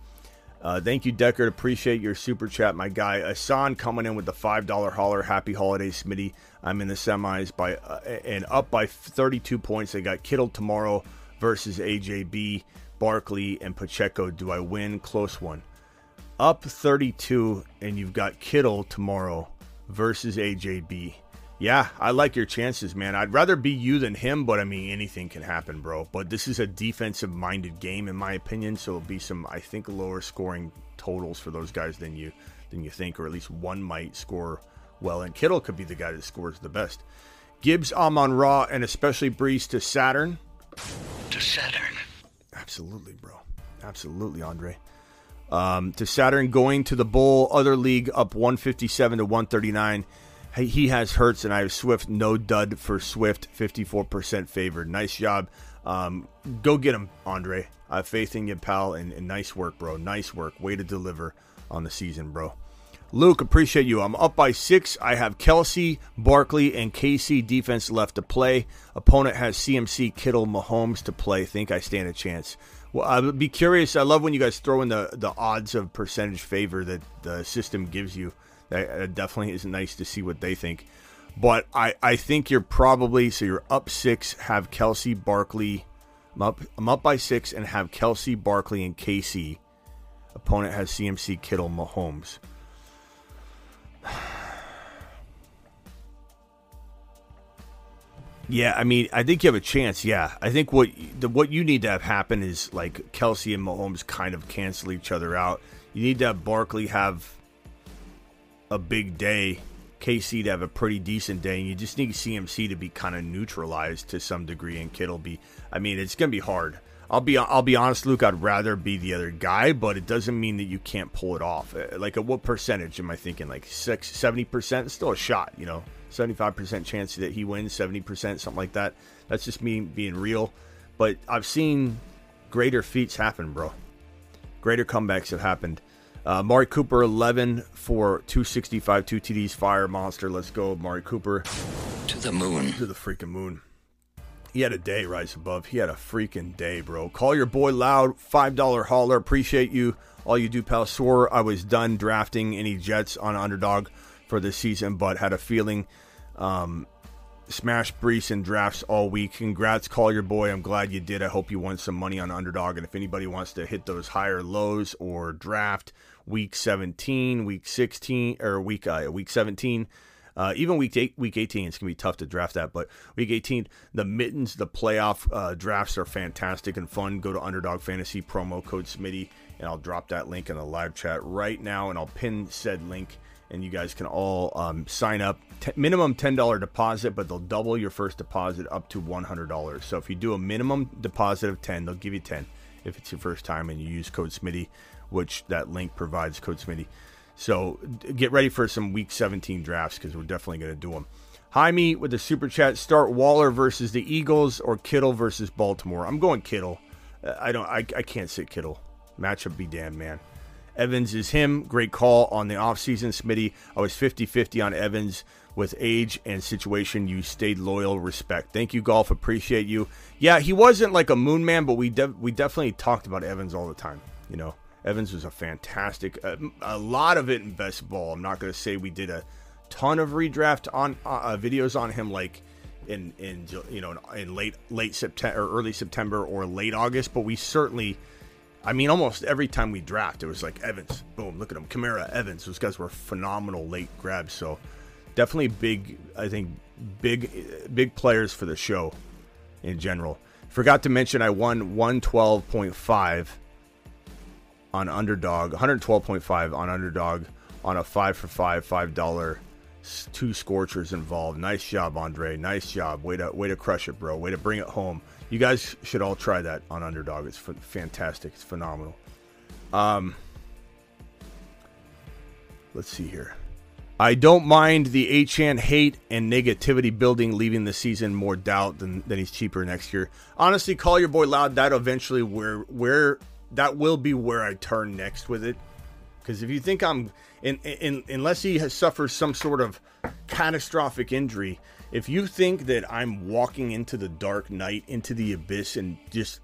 Speaker 1: Uh, thank you, Deckard. Appreciate your super chat, my guy. Asan coming in with the five dollar holler. Happy holidays, Smitty. I'm in the semis by uh, and up by 32 points. They got Kittle tomorrow versus AJB. Barkley, and Pacheco. Do I win? Close one. Up 32, and you've got Kittle tomorrow versus AJB. Yeah, I like your chances, man. I'd rather be you than him, but I mean, anything can happen, bro. But this is a defensive minded game, in my opinion, so it'll be some, I think, lower scoring totals for those guys than you than you think, or at least one might score well. And Kittle could be the guy that scores the best. Gibbs, Amon Ra, and especially Breece to Saturn.
Speaker 2: To Saturn.
Speaker 1: Absolutely, bro. Absolutely, Andre. Um, to Saturn going to the bowl, other league up 157 to 139. He has Hurts and I have Swift. No dud for Swift. 54% favored. Nice job. Um, go get him, Andre. I have faith in you, pal. And, and nice work, bro. Nice work. Way to deliver on the season, bro. Luke, appreciate you. I'm up by six. I have Kelce, Barkley, and KC defense left to play. Opponent has CMC, Kittle, Mahomes to play. Think I stand a chance. Well, I would be curious. I love when you guys throw in the, the odds of percentage favor that the system gives you. That uh, definitely is nice to see what they think. But I, I think you're probably so you're up six, have Kelce Barkley. I'm up I'm up by six and have Kelce Barkley and KC. Opponent has CMC Kittle Mahomes. Yeah, I mean, I think you have a chance. Yeah, I think what the, what you need to have happen is like Kelce and Mahomes kind of cancel each other out. You need to have Barkley have a big day, KC to have a pretty decent day, and you just need CMC to be kind of neutralized to some degree, and Kittle be. I mean, it's to be hard. I'll be I'll be honest, Luke. I'd rather be the other guy, but it doesn't mean that you can't pull it off. Uh, Like, at what percentage am I thinking? Like six, 70 percent? Still a shot, you know. 75% chance that he wins, 70%, something like that. That's just me being real. But I've seen greater feats happen, bro. Greater comebacks have happened. Uh, Mari Cooper, 11 for 265, two TDs, fire monster. Let's go, Mari Cooper.
Speaker 8: To the moon.
Speaker 1: To the freaking moon. He had a day, Rise Above. He had a freaking day, bro. Call your boy loud, $5 hauler. Appreciate you. All you do, pal. Swore I was done drafting any Jets on underdog for this season, but had a feeling um, smash Breece in drafts all week. Congrats, call your boy. I'm glad you did. I hope you won some money on underdog. And if anybody wants to hit those higher lows or draft week 17, week 16, or week uh, week 17. Uh, even week eight, week 18, it's gonna be tough to draft that. But week 18, the mittens, the playoff uh, drafts are fantastic and fun. Go to Underdog Fantasy promo code Smitty, and I'll drop that link in the live chat right now, and I'll pin said link and you guys can all um, sign up. T- minimum ten dollar deposit, but they'll double your first deposit up to one hundred dollars. So if you do a minimum deposit of ten, they'll give you ten if it's your first time and you use code Smitty, which that link provides code Smitty. So get ready for some Week 17 drafts because we're definitely going to do them. Jaime with the super chat. Start Waller versus the Eagles or Kittle versus Baltimore. I'm going Kittle. Uh, I don't. I, I can't sit Kittle. Matchup be damned, man. Evans is him. Great call on the offseason, Smitty. I was 50 50 on Evans with age and situation. You stayed loyal. Respect. Thank you, Golf. Appreciate you. Yeah, he wasn't like a moon man, but we, de- we definitely talked about Evans all the time. You know, Evans was a fantastic, uh, a lot of it in best ball. I'm not going to say we did a ton of redraft on uh, videos on him, like in in you know in late late September or early September or late August, but we certainly I mean, almost every time we draft, it was like Evans, boom, look at him, Kamara, Evans. Those guys were phenomenal late grabs. So definitely big, I think, big, big players for the show in general. Forgot to mention, I won 112.5 on underdog, 112.5 on underdog on a five for five, five dollar, two scorchers involved. Nice job, Andre. Nice job. Way to way to crush it, bro. Way to bring it home. You guys should all try that on Underdog. It's f- fantastic. It's phenomenal. Um, let's see here. I don't mind the Achane hate and negativity building, leaving the season more doubt than, than he's cheaper next year. Honestly, call your boy loud. That eventually where where that will be where I turn next with it. Because if you think I'm in, in unless he has suffers some sort of catastrophic injury, if you think that I'm walking into the dark night, into the abyss, and just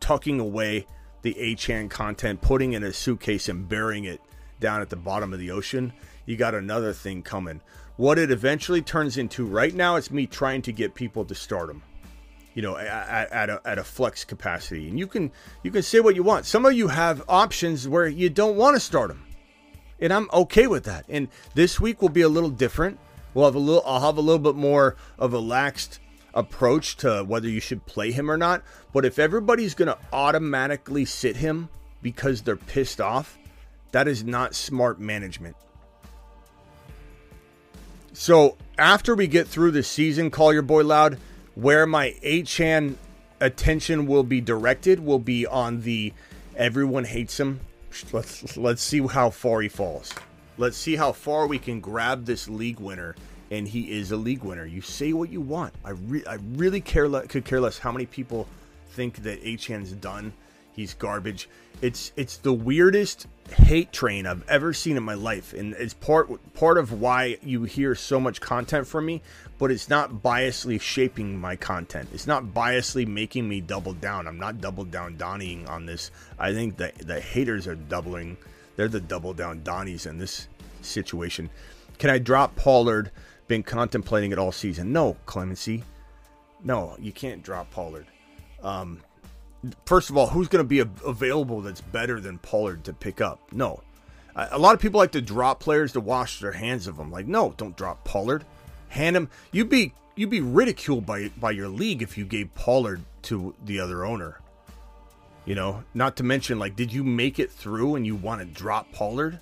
Speaker 1: tucking away the Achane content, putting in a suitcase and burying it down at the bottom of the ocean, you got another thing coming. What it eventually turns into right now, it's me trying to get people to start them. You know, at, at, a, at a flex capacity, and you can you can say what you want. Some of you have options where you don't want to start them, and I'm okay with that. And this week will be a little different We'll have a little. I'll have a little bit more of a laxed approach to whether you should play him or not. But if everybody's going to automatically sit him because they're pissed off, that is not smart management. So after we get through the season, call your boy loud. Where my Achane attention will be directed will be on the everyone hates him. Let's let's see how far he falls. Let's see how far we can grab this league winner, and he is a league winner. You say what you want. I re- I really care le- could care less how many people think that Achane's done. He's garbage. It's it's the weirdest hate train I've ever seen in my life, and it's part part of why you hear so much content from me. But it's not biasly shaping my content. It's not biasly making me double down. I'm not double down Donnying on this. I think that the haters are doubling they're the double down Donnies in this situation. Can I drop Pollard? Been contemplating it all season. No, Clemency. No, you can't drop Pollard. Um, first of all, who's going to be available that's better than Pollard to pick up? No. A lot of people like to drop players to wash their hands of them. Like, no, don't drop Pollard. Hand him. You'd be you'd be ridiculed by by your league if you gave Pollard to the other owner. You know, not to mention like, did you make it through and you want to drop Pollard?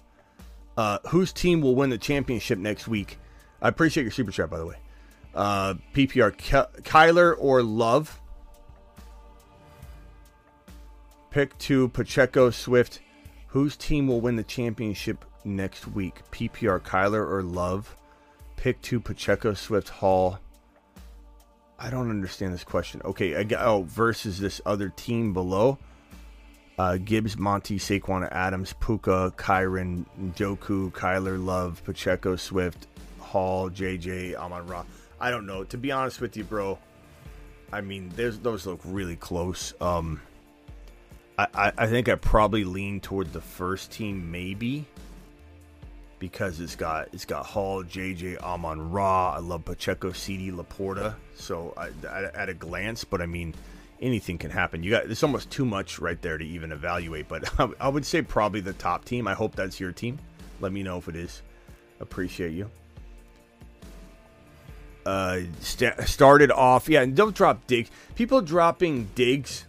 Speaker 1: Uh, whose team will win the championship next week? I appreciate your super chat, by the way. Uh, PPR, Ky- Kyler or Love? Pick two, Pacheco, Swift. Whose team will win the championship next week? PPR, Kyler or Love? Pick two, Pacheco, Swift, Hall. I don't understand this question. Okay, I got, oh, versus this other team below. Uh, Gibbs, Monty, Saquon, Adams, Puka, Kyren, Njoku, Kyler, Love, Pacheco, Swift, Hall, JJ, Amon Ra. I don't know. To be honest with you, bro, I mean, there's those look really close. Um, I, I, I think I probably lean toward the first team, maybe because it's got it's got Hall, JJ, Amon Ra. I love Pacheco, CD, LaPorta. So I, at a glance, but I mean, anything can happen. You got it's almost too much right there to even evaluate. But I would say probably the top team. I hope that's your team. Let me know if it is. Appreciate you. Uh, st- started off, yeah, and don't drop Diggs. People dropping Diggs.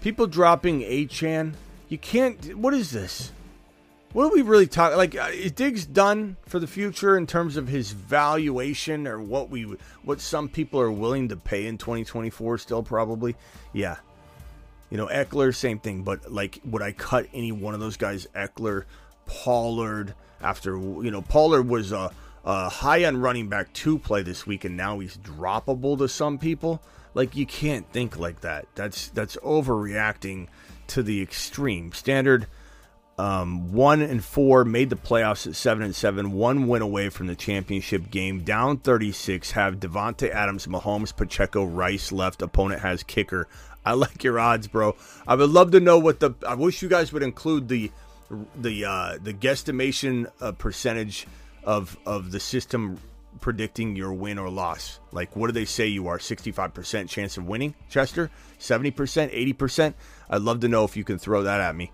Speaker 1: People dropping Achane. You can't. What is this? What are we really talking? Like, uh, is Diggs done for the future in terms of his valuation or what we, what some people are willing to pay in 2024? Still, probably, yeah. You know, Ekeler, same thing. But like, would I cut any one of those guys? Ekeler, Pollard. After you know, Pollard was a, a high end running back two play this week, and now he's droppable to some people. Like, you can't think like that. That's that's overreacting to the extreme. Standard um, one and four made the playoffs at seven and seven. One win away from the championship game. Down 36. Have Davante Adams, Mahomes, Pacheco, Rice left. Opponent has kicker. I like your odds, bro. I would love to know what the. I wish you guys would include the the uh, the guesstimation uh, percentage of of the system predicting your win or loss. Like, what do they say you are? 65% chance of winning, Chester? 70%, 80%? I'd love to know if you can throw that at me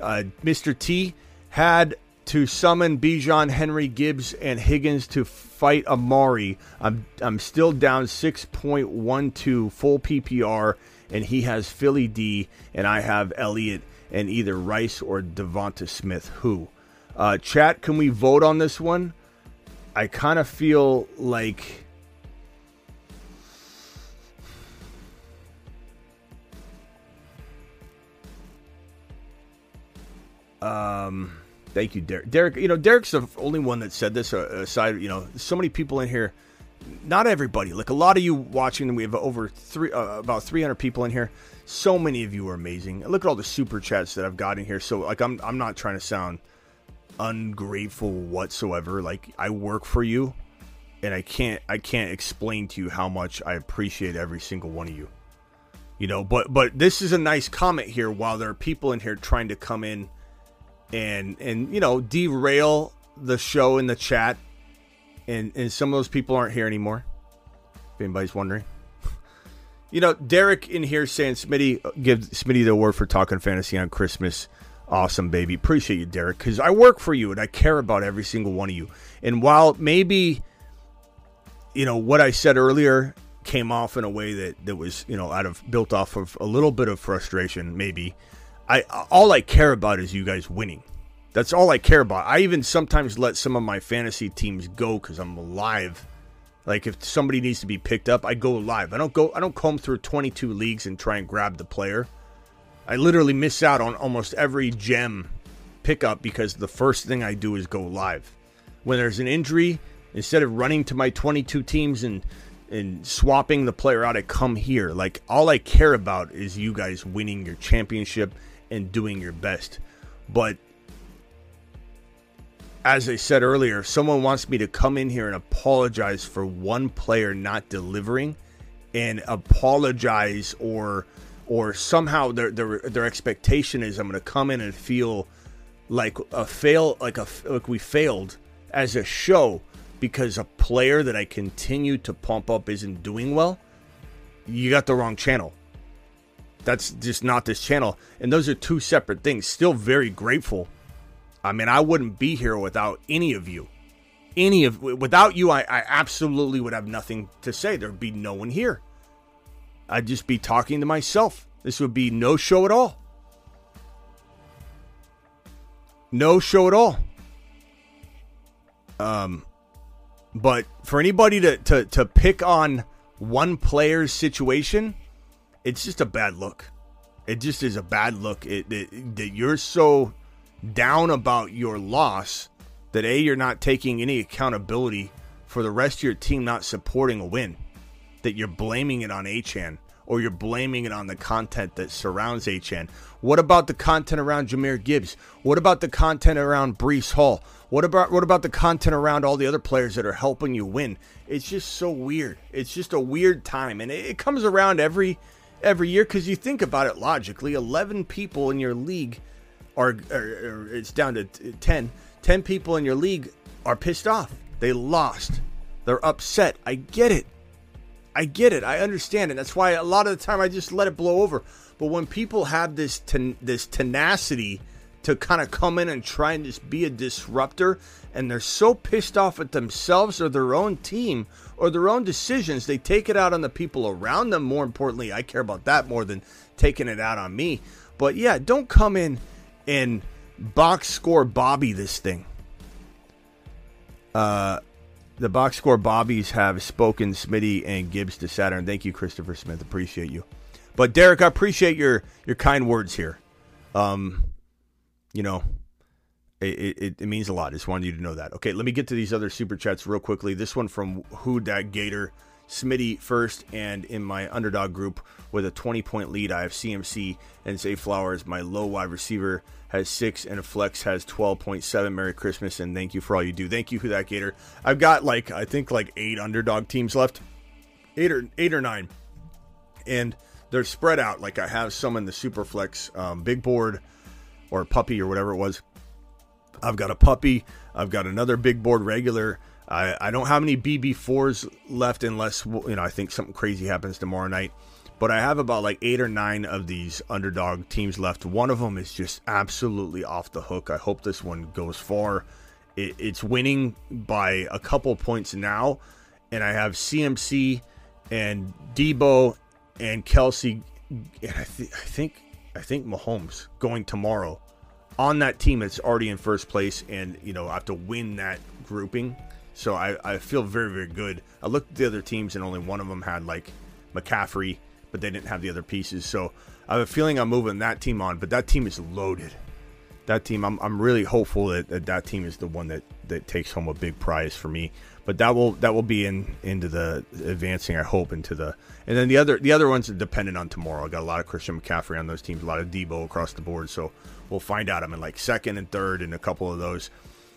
Speaker 1: uh, Mr. T had to summon Bijan, Henry, Gibbs, and Higgins to fight Amari. I'm I'm still down 6.12 full PPR, and he has Philly D, and I have Elliott and either Rice or Devonta Smith. Who? Uh, chat, can we vote on this one? I kind of feel like Um, thank you, Derek. Derek, you know, Derek's the only one that said this. Uh, aside, you know, so many people in here. Not everybody. Like a lot of you watching, we have over three, uh, about 300 people in here. So many of you are amazing. Look at all the super chats that I've got in here. So, like, I'm, I'm not trying to sound ungrateful whatsoever. Like, I work for you, and I can't, I can't explain to you how much I appreciate every single one of you. You know, but, but this is a nice comment here. While there are people in here trying to come in and and you know derail the show in the chat and and some of those people aren't here anymore if anybody's wondering you know derek in here saying smitty give smitty the award for talking fantasy on christmas awesome baby appreciate you derek because i work for you and i care about every single one of you and while maybe you know what i said earlier came off in a way that that was you know out of built off of a little bit of frustration maybe I all I care about is you guys winning. That's all I care about. I even sometimes let some of my fantasy teams go because I'm alive. Like if somebody needs to be picked up, I go live. I don't go. I don't comb through 22 leagues and try and grab the player. I literally miss out on almost every gem pickup because the first thing I do is go live. When there's an injury, instead of running to my 22 teams and and swapping the player out, I come here. Like all I care about is you guys winning your championship and doing your best. But as I said earlier, if someone wants me to come in here and apologize for one player not delivering and apologize or or somehow their their their expectation is I'm going to come in and feel like a fail like a like we failed as a show because a player that I continue to pump up isn't doing well, you got the wrong channel. That's just not this channel. And those are two separate things. Still very grateful. I mean, I wouldn't be here without any of you. any of without you, I, I absolutely would have nothing to say. There'd be no one here. I'd just be talking to myself. This would be no show at all. No show at all. Um, but for anybody to, to, to pick on one player's situation, it's just a bad look. It just is a bad look. That you're so down about your loss that a you're not taking any accountability for the rest of your team not supporting a win. That you're blaming it on Achane or you're blaming it on the content that surrounds Achane. What about the content around Jahmyr Gibbs? What about the content around Breece Hall? What about what about the content around all the other players that are helping you win? It's just so weird. It's just a weird time, and it, it comes around every every year because you think about it logically. Eleven people in your league are, are, are it's down to 10. 10 people in your league are pissed off. They lost. They're upset. I get it. I get it. I understand it. That's why a lot of the time I just let it blow over. But when people have this ten, this tenacity to kind of come in and try and just be a disruptor, and they're so pissed off at themselves or their own team or their own decisions, they take it out on the people around them. More importantly, I care about that more than taking it out on me. But yeah, don't come in and box score Bobby this thing. Uh, the box score Bobbies have spoken Smitty and Gibbs to Saturn. Thank you, Christopher Smith. Appreciate you. But Derek, I appreciate your your kind words here. Um, you know, it, it, it means a lot. I just wanted you to know that. Okay, let me get to these other super chats real quickly. This one from Who Dat Gator. Smitty first, and in my underdog group with a 20 point lead, I have CMC and Zay Flowers. My low wide receiver has six, and a flex has 12.7. Merry Christmas, and thank you for all you do. Thank you for that, Gator. I've got like, I think like eight underdog teams left, eight or eight or nine, and they're spread out. Like I have some in the super flex um, big board or puppy or whatever it was. I've got a puppy. I've got another big board regular. I, I don't have any BB4s left unless, you know, I think something crazy happens tomorrow night. But I have about like eight or nine of these underdog teams left. One of them is just absolutely off the hook. I hope this one goes far. It, it's winning by a couple points now. And I have CMC and Deebo and Kelce. And I, th- I think I think Mahomes going tomorrow on that team that's already in first place. And, you know, I have to win that grouping so I, I feel very, very good. I looked at the other teams and only one of them had like McCaffrey, but they didn't have the other pieces. So I have a feeling I'm moving that team on, but that team is loaded. That team, I'm, I'm really hopeful that, that that team is the one that, that takes home a big prize for me. But that will that will be in into the advancing. I hope into the and then the other the other ones are dependent on tomorrow. I got a lot of Christian McCaffrey on those teams, a lot of Deebo across the board. So we'll find out. I'm in like second and third in a couple of those.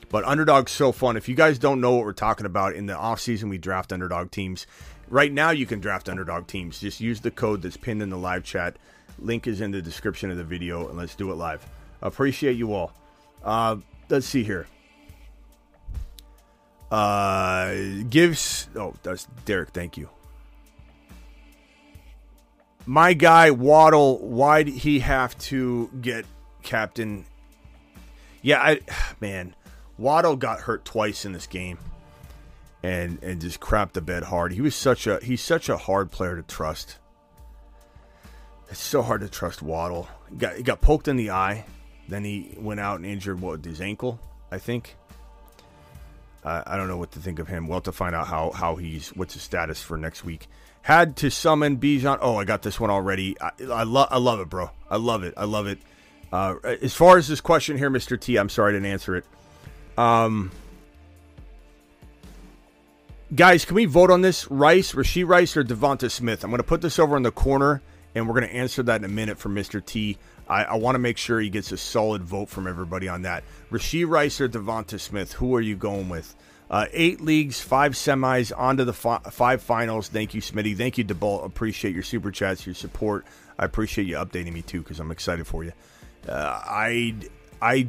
Speaker 1: But underdog's so fun. If you guys don't know what we're talking about, in the offseason we draft underdog teams. Right now you can draft underdog teams. Just use the code that's pinned in the live chat. Link is in the description of the video, and let's do it live. Appreciate you all. Uh, let's see here. Uh, gives oh that's Derek. Thank you. My guy Waddle. Why'd he have to get captain? Yeah, I man. Waddle got hurt twice in this game, and and just crapped the bed hard. He was such a he's such a hard player to trust. It's so hard to trust Waddle. He got he got poked in the eye, then he went out and injured what his ankle, I think. Uh, I don't know what to think of him. We'll to find out how how he's what's his status for next week. Had to summon Bijan. Oh, I got this one already. I, I love I love it, bro. I love it. I love it. Uh, as far as this question here, Mr. T, I'm sorry I didn't answer it. Um, guys, can we vote on this? Rice, Rashee Rice, or Devonta Smith? I'm going to put this over in the corner, and we're going to answer that in a minute for Mr. T. I, I want to make sure he gets a solid vote from everybody on that. Rashee Rice or Devonta Smith? Who are you going with? Uh, eight leagues, five semis, on to the fi- five finals. Thank you, Smitty. Thank you, DeBolt. Appreciate your super chats, your support. I appreciate you updating me too because I'm excited for you. Uh, I I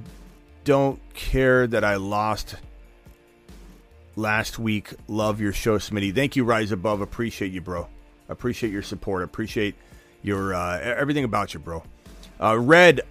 Speaker 1: don't care that I lost last week. Love your show, Smitty. Thank you, Rise Above. Appreciate you, bro. Appreciate your support. Appreciate your uh, everything about you, bro. Uh, Red,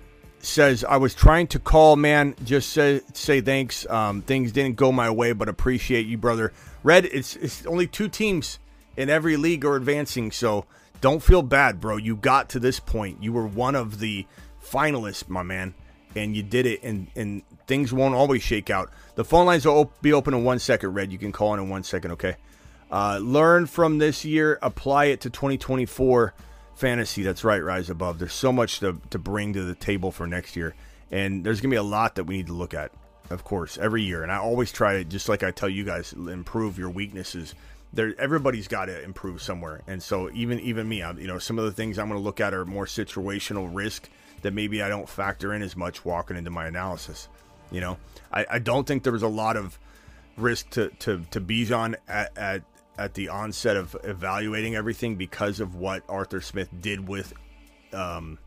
Speaker 1: says I was trying to call, man. Just say say thanks. Um, things didn't go my way, but appreciate you, brother. Red, it's it's only two teams in every league are advancing, so don't feel bad, bro. You got to this point. You were one of the finalists, my man, and you did it. And and things won't always shake out. The phone lines will be open in one second, Red. You can call in in one second, okay? Uh, learn from this year, apply it to 2024 fantasy. That's right, Rise Above. There's so much to, to bring to the table for next year. And there's going to be a lot that we need to look at, of course, every year. And I always try to, just like I tell you guys, improve your weaknesses. There, everybody's got to improve somewhere. And so even even me, I'm, you know, some of the things I'm going to look at are more situational risk that maybe I don't factor in as much walking into my analysis. You know, I, I don't think there was a lot of risk to to to Bijan at, at at the onset of evaluating everything because of what Arthur Smith did with um,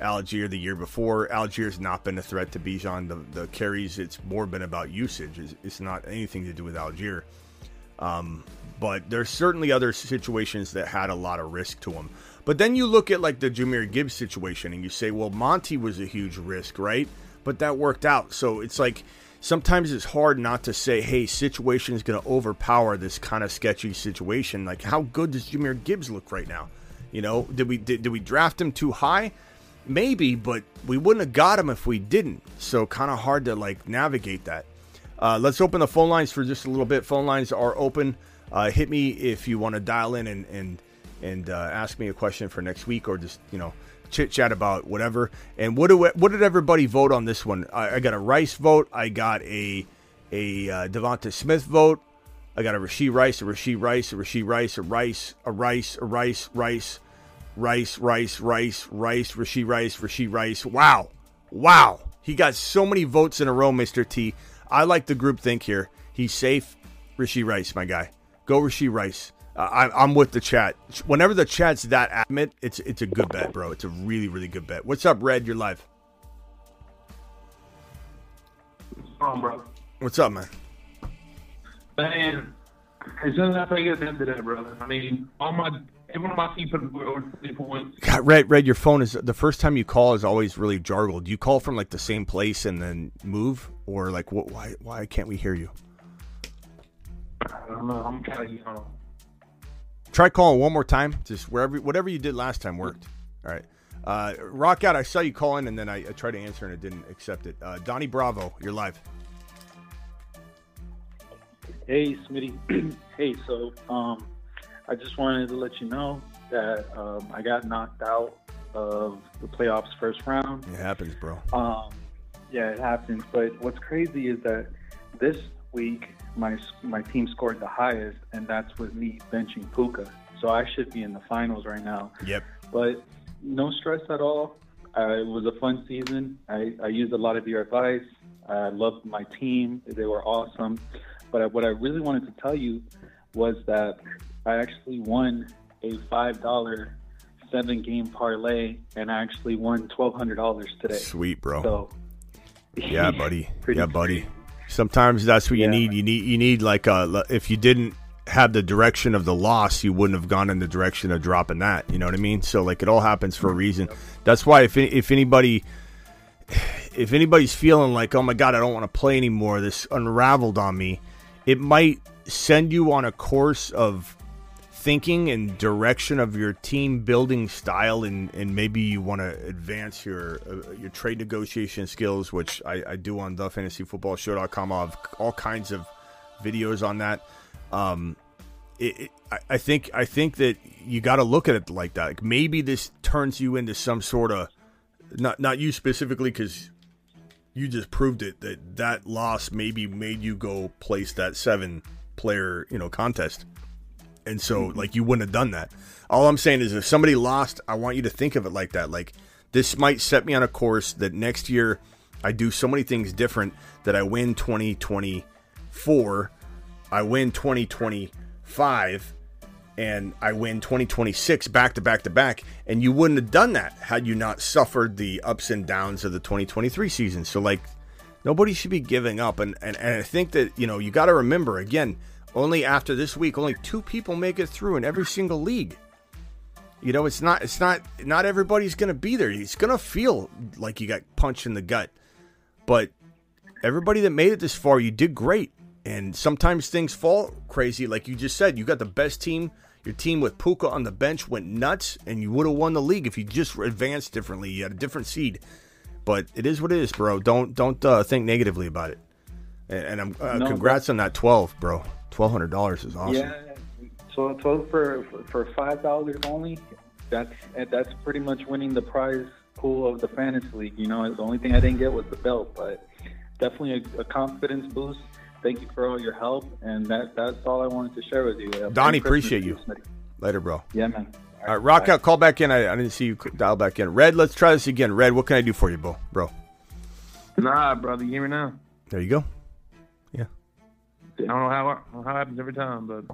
Speaker 1: Allgeier the year before. Allgeier's not been a threat to Bijan. The, the carries, it's more been about usage. It's, it's not anything to do with Allgeier. Um, but there's certainly other situations that had a lot of risk to them. But then you look at like the Jahmyr Gibbs situation and you say, well, Monty was a huge risk, right? But that worked out. So it's like sometimes it's hard not to say, hey, situation is going to overpower this kind of sketchy situation. Like, how good does Jahmyr Gibbs look right now? You know, did we did, did we draft him too high? Maybe, but we wouldn't have got him if we didn't. So kind of hard to like navigate that. Uh, let's open the phone lines for just a little bit. Phone lines are open. Uh, hit me if you want to dial in and and and uh, ask me a question for next week, or just you know chit chat about whatever. And what do what did everybody vote on this one? I, I got a Rice vote. I got a a uh, Devonta Smith vote. I got a Rashee Rice, a Rashee Rice, a Rashee Rice, a Rice, a Rice, a Rice, Rice, Rice, Rice, Rice, Rice, Rashee Rice, Rashee Rice. Wow, wow. He got so many votes in a row, Mister T. I like the group think here. He's safe. Rashee Rice, my guy. Go Rashee Rice. Uh, I, am with the chat. Whenever the chat's that adamant, it's it's a good bet, bro. It's a really really good bet. What's up, Red? You're live.
Speaker 8: What's on, bro?
Speaker 1: What's up, man?
Speaker 8: Man, it's not that big at the end of that, brother. I mean, all my everyone on my team put over 20 points.
Speaker 1: God, Red, Red, your phone is the first time you call is always really jargled. Do you call from like the same place and then move, or like what? Why why can't we hear you?
Speaker 8: I don't know. I'm kind of you know.
Speaker 1: Try calling one more time. Just wherever, whatever you did last time worked. All right. Uh, rock out. I saw you call in, and then I, I tried to answer, and it didn't accept it. Uh, Donnie Bravo, you're live.
Speaker 9: Hey, Smitty. hey, so um, I just wanted to let you know that um, I got knocked out of the playoffs first round.
Speaker 1: It happens, bro.
Speaker 9: Um, yeah, it happens. But what's crazy is that this week my my team scored the highest, and that's with me benching Puka. So I should be in the finals right now.
Speaker 1: Yep.
Speaker 9: But no stress at all. Uh, it was a fun season. I, I used a lot of your advice. I loved my team. They were awesome. But what I really wanted to tell you was that I actually won a five dollar seven game parlay, and I actually won twelve hundred dollars today.
Speaker 1: Sweet, bro.
Speaker 9: So,
Speaker 1: yeah, buddy. yeah, buddy. Sometimes that's what you need. You need you need like uh, a if you didn't have the direction of the loss, you wouldn't have gone in the direction of dropping that. You know what I mean? So like it all happens for a reason. That's why if if anybody if anybody's feeling like oh my god I don't want to play anymore, this unraveled on me, it might send you on a course of thinking and direction of your team building style and, and maybe you want to advance your uh, your trade negotiation skills which I, I do on the fantasy football fantasyfootballshow.com i have all kinds of videos on that. Um, it, it, I think I think that you got to look at it like that. Like maybe this turns you into some sort of not not you specifically because you just proved it that that loss maybe made you go place that seven player you know contest and so, like, you wouldn't have done that. All I'm saying is, if somebody lost, I want you to think of it like that. Like, this might set me on a course that next year I do so many things different that I win 2024, I win 2025, and I win 2026 back to back to back. And you wouldn't have done that had you not suffered the ups and downs of the 2023 season. So, like, nobody should be giving up. And, and, and I think that, you know, you got to remember again, only after this week, only two people make it through in every single league. You know, it's not it's not not everybody's going to be there. It's going to feel like you got punched in the gut. But everybody that made it this far, you did great. And sometimes things fall crazy like you just said. You got the best team. Your team with Puka on the bench went nuts and you would have won the league if you just advanced differently. You had a different seed. But it is what it is, bro. Don't don't uh, think negatively about it. And, and I'm uh,
Speaker 9: No,
Speaker 1: congrats on that 12, bro. $1200 is awesome.
Speaker 9: Yeah, so twelve for for five dollars only. That's that's pretty much winning the prize pool of the fantasy league. You know, the only thing I didn't get was the belt, but definitely a, a confidence boost. Thank you for all your help, and that that's all I wanted to share with you. Uh,
Speaker 1: Donnie, appreciate you. Later, bro.
Speaker 9: Yeah, man.
Speaker 1: All right, rock out. Call back in. I, I didn't see you dial back in. Red, let's try this again. Red, what can I do for you, bro? Bro,
Speaker 8: Nah, brother, you hear me now?
Speaker 1: there you go.
Speaker 8: I don't know how how it happens every time, but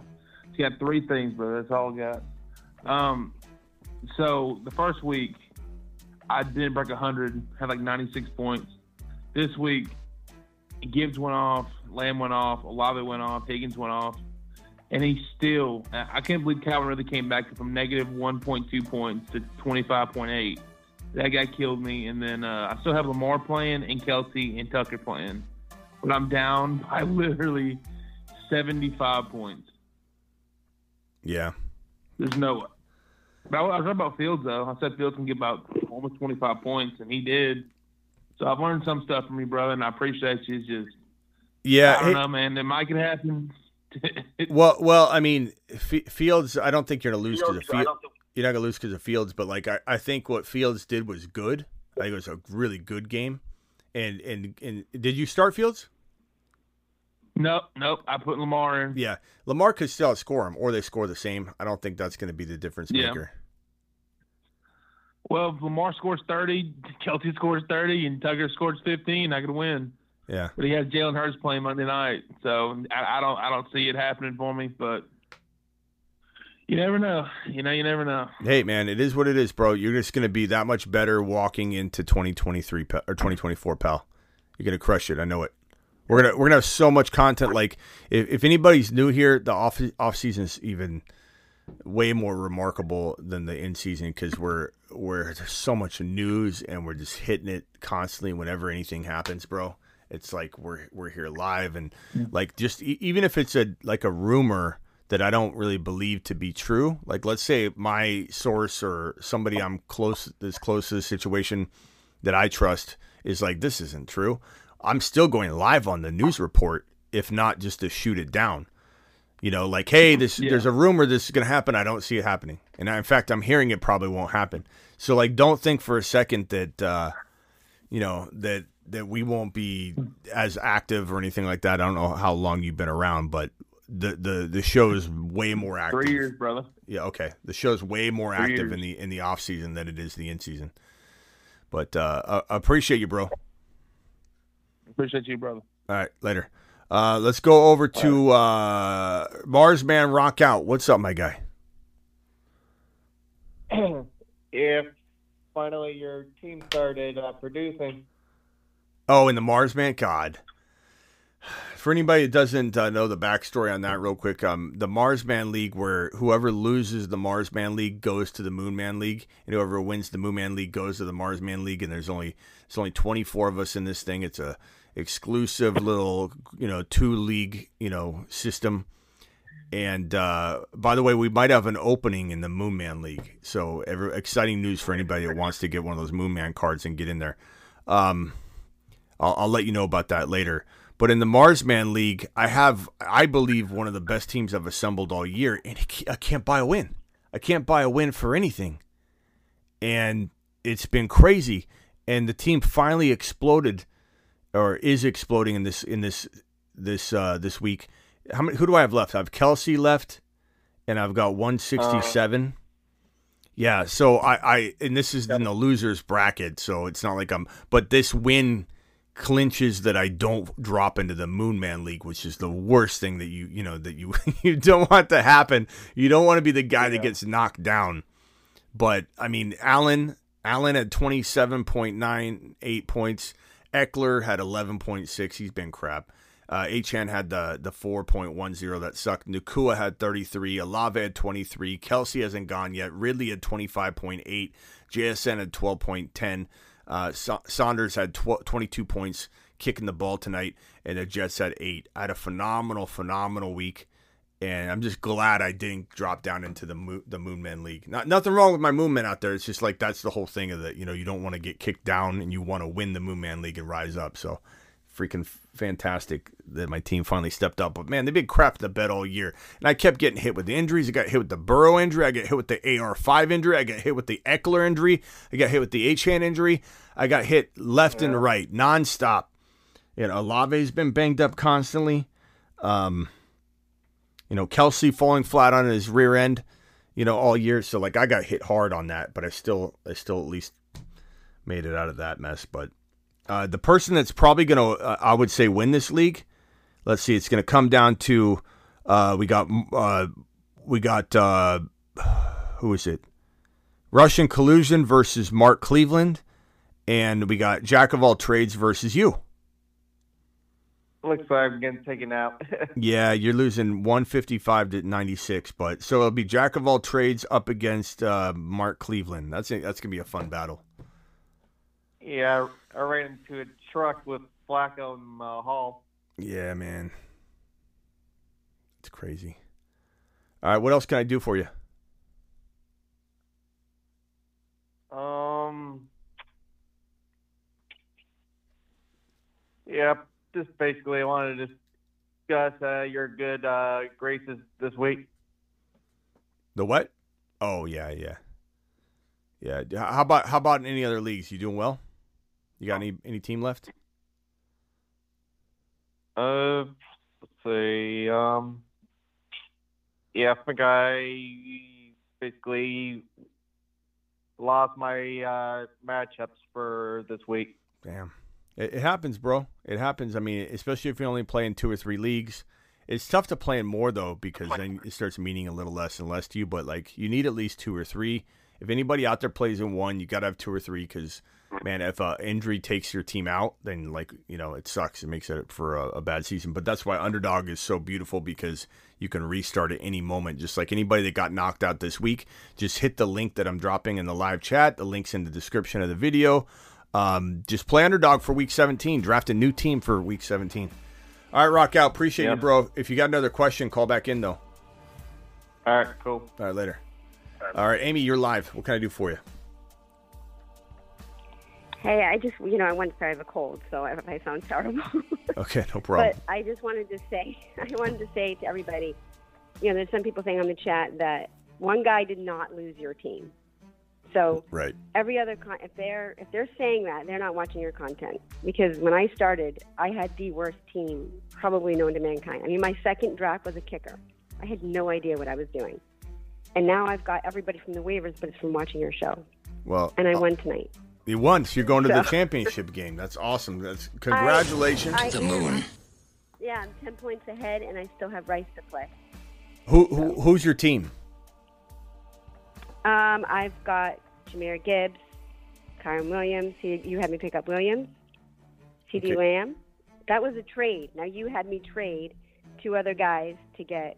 Speaker 8: it's got three things, but that's all I got. Um, so the first week I didn't break hundred, had like ninety six points. This week, Gibbs went off, Lamb went off, Olave went off, Higgins went off, and he still. I I can't believe Calvin really came back from negative one point two points to twenty five point eight. That guy killed me, and then uh, I still have Lamar playing and Kelce and Tucker playing, but I'm down by literally seventy five points.
Speaker 1: Yeah.
Speaker 8: There's no. But I was talking about Fields though. I said Fields can get about almost 25 points, and he did. So I've learned some stuff from you, brother, and I appreciate you. It's just
Speaker 1: Yeah.
Speaker 8: I don't
Speaker 1: hey-
Speaker 8: know, man. It might happen.
Speaker 1: Well, well, I mean, F- Fields. I don't think you're gonna lose because of
Speaker 8: Fields, I
Speaker 1: Fields.
Speaker 8: don't think-
Speaker 1: You're not gonna lose because of Fields, but like I, I think what Fields did was good. I think it was a really good game. And and and did you start Fields?
Speaker 8: Nope, nope. I put Lamar in.
Speaker 1: Yeah, Lamar could still outscore him, or they score the same. I don't think that's going to be the difference
Speaker 8: Yeah.
Speaker 1: maker.
Speaker 8: Well, if Lamar scores 30, Kelce scores 30, and Tucker scores 15, I could win.
Speaker 1: Yeah.
Speaker 8: But he has Jalen Hurts playing Monday night, so I, I don't, I don't see it happening for me. But you never know. You know, you never know.
Speaker 1: Hey, man, it is what it is, bro. You're just going to be that much better walking into 2023 or 2024, pal. You're going to crush it. I know it. We're gonna we're gonna have so much content. Like if, if anybody's new here, the off off season is even way more remarkable than the in season because we're we're there's so much news and we're just hitting it constantly whenever anything happens, bro. It's like we're we're here live and like just e- even if it's a like a rumor that I don't really believe to be true. Like let's say my source or somebody I'm close that's close to the situation that I trust is like this isn't true. I'm still going live on the news report if not just to shoot it down. You know, like hey, this
Speaker 8: Yeah.
Speaker 1: there's a rumor this is going to happen. I don't see it happening. And I, in fact, I'm hearing it probably won't happen. So like don't think for a second that uh you know that that we won't be as active or anything like that. I don't know how long you've been around, but the the the show is way more active.
Speaker 8: Three years, brother.
Speaker 1: Yeah, okay. The show's way more
Speaker 8: Three
Speaker 1: active
Speaker 8: years.
Speaker 1: in the in the off season than it is the in season. But uh, uh appreciate you, bro.
Speaker 8: Appreciate you, brother.
Speaker 1: All right, later. Uh, let's go over to uh, Mars Man Rock Out. What's up, my guy?
Speaker 10: if finally your team started uh, producing.
Speaker 1: Oh, in the Mars Man. God. For anybody that doesn't uh, know the backstory on that, real quick, um, the Mars Man League, where whoever loses the Mars Man League goes to the Moon Man League, and whoever wins the Moon Man League goes to the Mars Man League. And there's only there's only 24 of us in this thing. It's a exclusive little you know two league you know system. And uh, by the way, we might have an opening in the Moon Man League. So every, exciting news for anybody that wants to get one of those Moon Man cards and get in there. Um, I'll, I'll let you know about that later. But in the Marsman League, I have, I believe, one of the best teams I've assembled all year, and I can't buy a win. I can't buy a win for anything, and it's been crazy. And the team finally exploded, or is exploding in this in this this uh, this week. How many? Who do I have left? I have Kelce left, and I've got one sixty seven. Yeah, so I, I and this is in the losers bracket, so it's not like I'm. But this win clinches that I don't drop into the Moon Man League, which is the worst thing that you you know that you you don't want to happen. You don't want to be the guy that gets knocked down. But I mean, Allen Allen had twenty seven point nine eight points. Ekeler had eleven point six. He's been crap. Uh, had the the 4.10 that sucked. Nacua had 33. Olave had 23. Kelce hasn't gone yet. Ridley had 25.8. JSN had 12.10. Uh, Sa- Saunders had tw- 22 points kicking the ball tonight, and the Jets had eight. I had a phenomenal, phenomenal week, and I'm just glad I didn't drop down into the Mo- the Moonman League. Not nothing wrong with my Moonman out there. It's just like that's the whole thing of it. You know, you don't want to get kicked down, and you want to win the Moonman League and rise up. So freaking fantastic that my team finally stepped up. But man, they've been crap the bed all year. And I kept getting hit with the injuries. I got hit with the Burrow injury. I got hit with the AR5 injury. I got hit with the Ekeler injury. I got hit with the H hand injury. I got hit left and right, nonstop. You know, Olave's been banged up constantly. Um, you know, Kelce falling flat on his rear end, you know, all year. So like I got hit hard on that, but I still I still at least made it out of that mess. But uh, the person that's probably to, uh, I would say, win this league. Let's see, it's to come down to uh, we got uh, we got uh, who is it? Russian collusion versus Mark Cleveland, and we got Jack of all trades versus you.
Speaker 10: Looks like I'm getting taken out.
Speaker 1: Yeah, you're losing 155 to 96, but so it'll be Jack of all trades up against uh, Mark Cleveland. That's that's gonna be a fun battle.
Speaker 10: yeah, I ran into a truck with Flacco in uh, Hall.
Speaker 1: Yeah, man, it's crazy. All right, what else can I do for you?
Speaker 10: Um. Yeah, just basically I wanted to discuss uh, your good uh, graces this week.
Speaker 1: The what? Oh yeah, yeah, yeah. How about how about in any other leagues? You doing well? You got any any team left?
Speaker 10: Uh, let's see. Um, yeah, I think I basically lost my uh, matchups for this week.
Speaker 1: Damn. It, it happens, bro. It happens. I mean, especially if you're only playing two or three leagues. It's tough to play in more though because then it starts meaning a little less and less to you. But like, you need at least two or three. If anybody out there plays in one, you got to have two or three because, man, if a injury takes your team out, then like you know it sucks. It makes it for a, a bad season. But that's why underdog is so beautiful because you can restart at any moment. Just like anybody that got knocked out this week, just hit the link that I'm dropping in the live chat. The link's in the description of the video. Um, just play underdog for week 17. Draft a new team for week 17. All right, rock out. Appreciate you, bro. If you got another question, call back in though.
Speaker 10: All right, cool.
Speaker 1: All right, later. All right, Amy, you're live. What can I do for you?
Speaker 11: Hey, I just, you know, I wanted to say I have a cold, so if I sound terrible.
Speaker 1: Okay, no problem.
Speaker 11: but I just wanted to say, I wanted to say to everybody, you know, there's some people saying on the chat that one guy did not lose your team. So
Speaker 1: right.
Speaker 11: every other con- if they're if they're saying that they're not watching your content because when I started I had the worst team probably known to mankind. I mean my second draft was a kicker. I had no idea what I was doing, and now I've got everybody from the waivers, but it's from watching your show,
Speaker 1: Well,
Speaker 11: and I uh, won tonight.
Speaker 1: you won. So you're going to the championship game. That's awesome. That's congratulations.
Speaker 11: I am. Yeah, I'm ten points ahead, and I still have Rice to play.
Speaker 1: Who, who who's your team?
Speaker 11: Um, I've got Jahmyr Gibbs, Kyren Williams. You, you had me pick up Williams, C.D.
Speaker 1: Okay.
Speaker 11: Lamb. That was a trade. Now you had me trade two other guys to get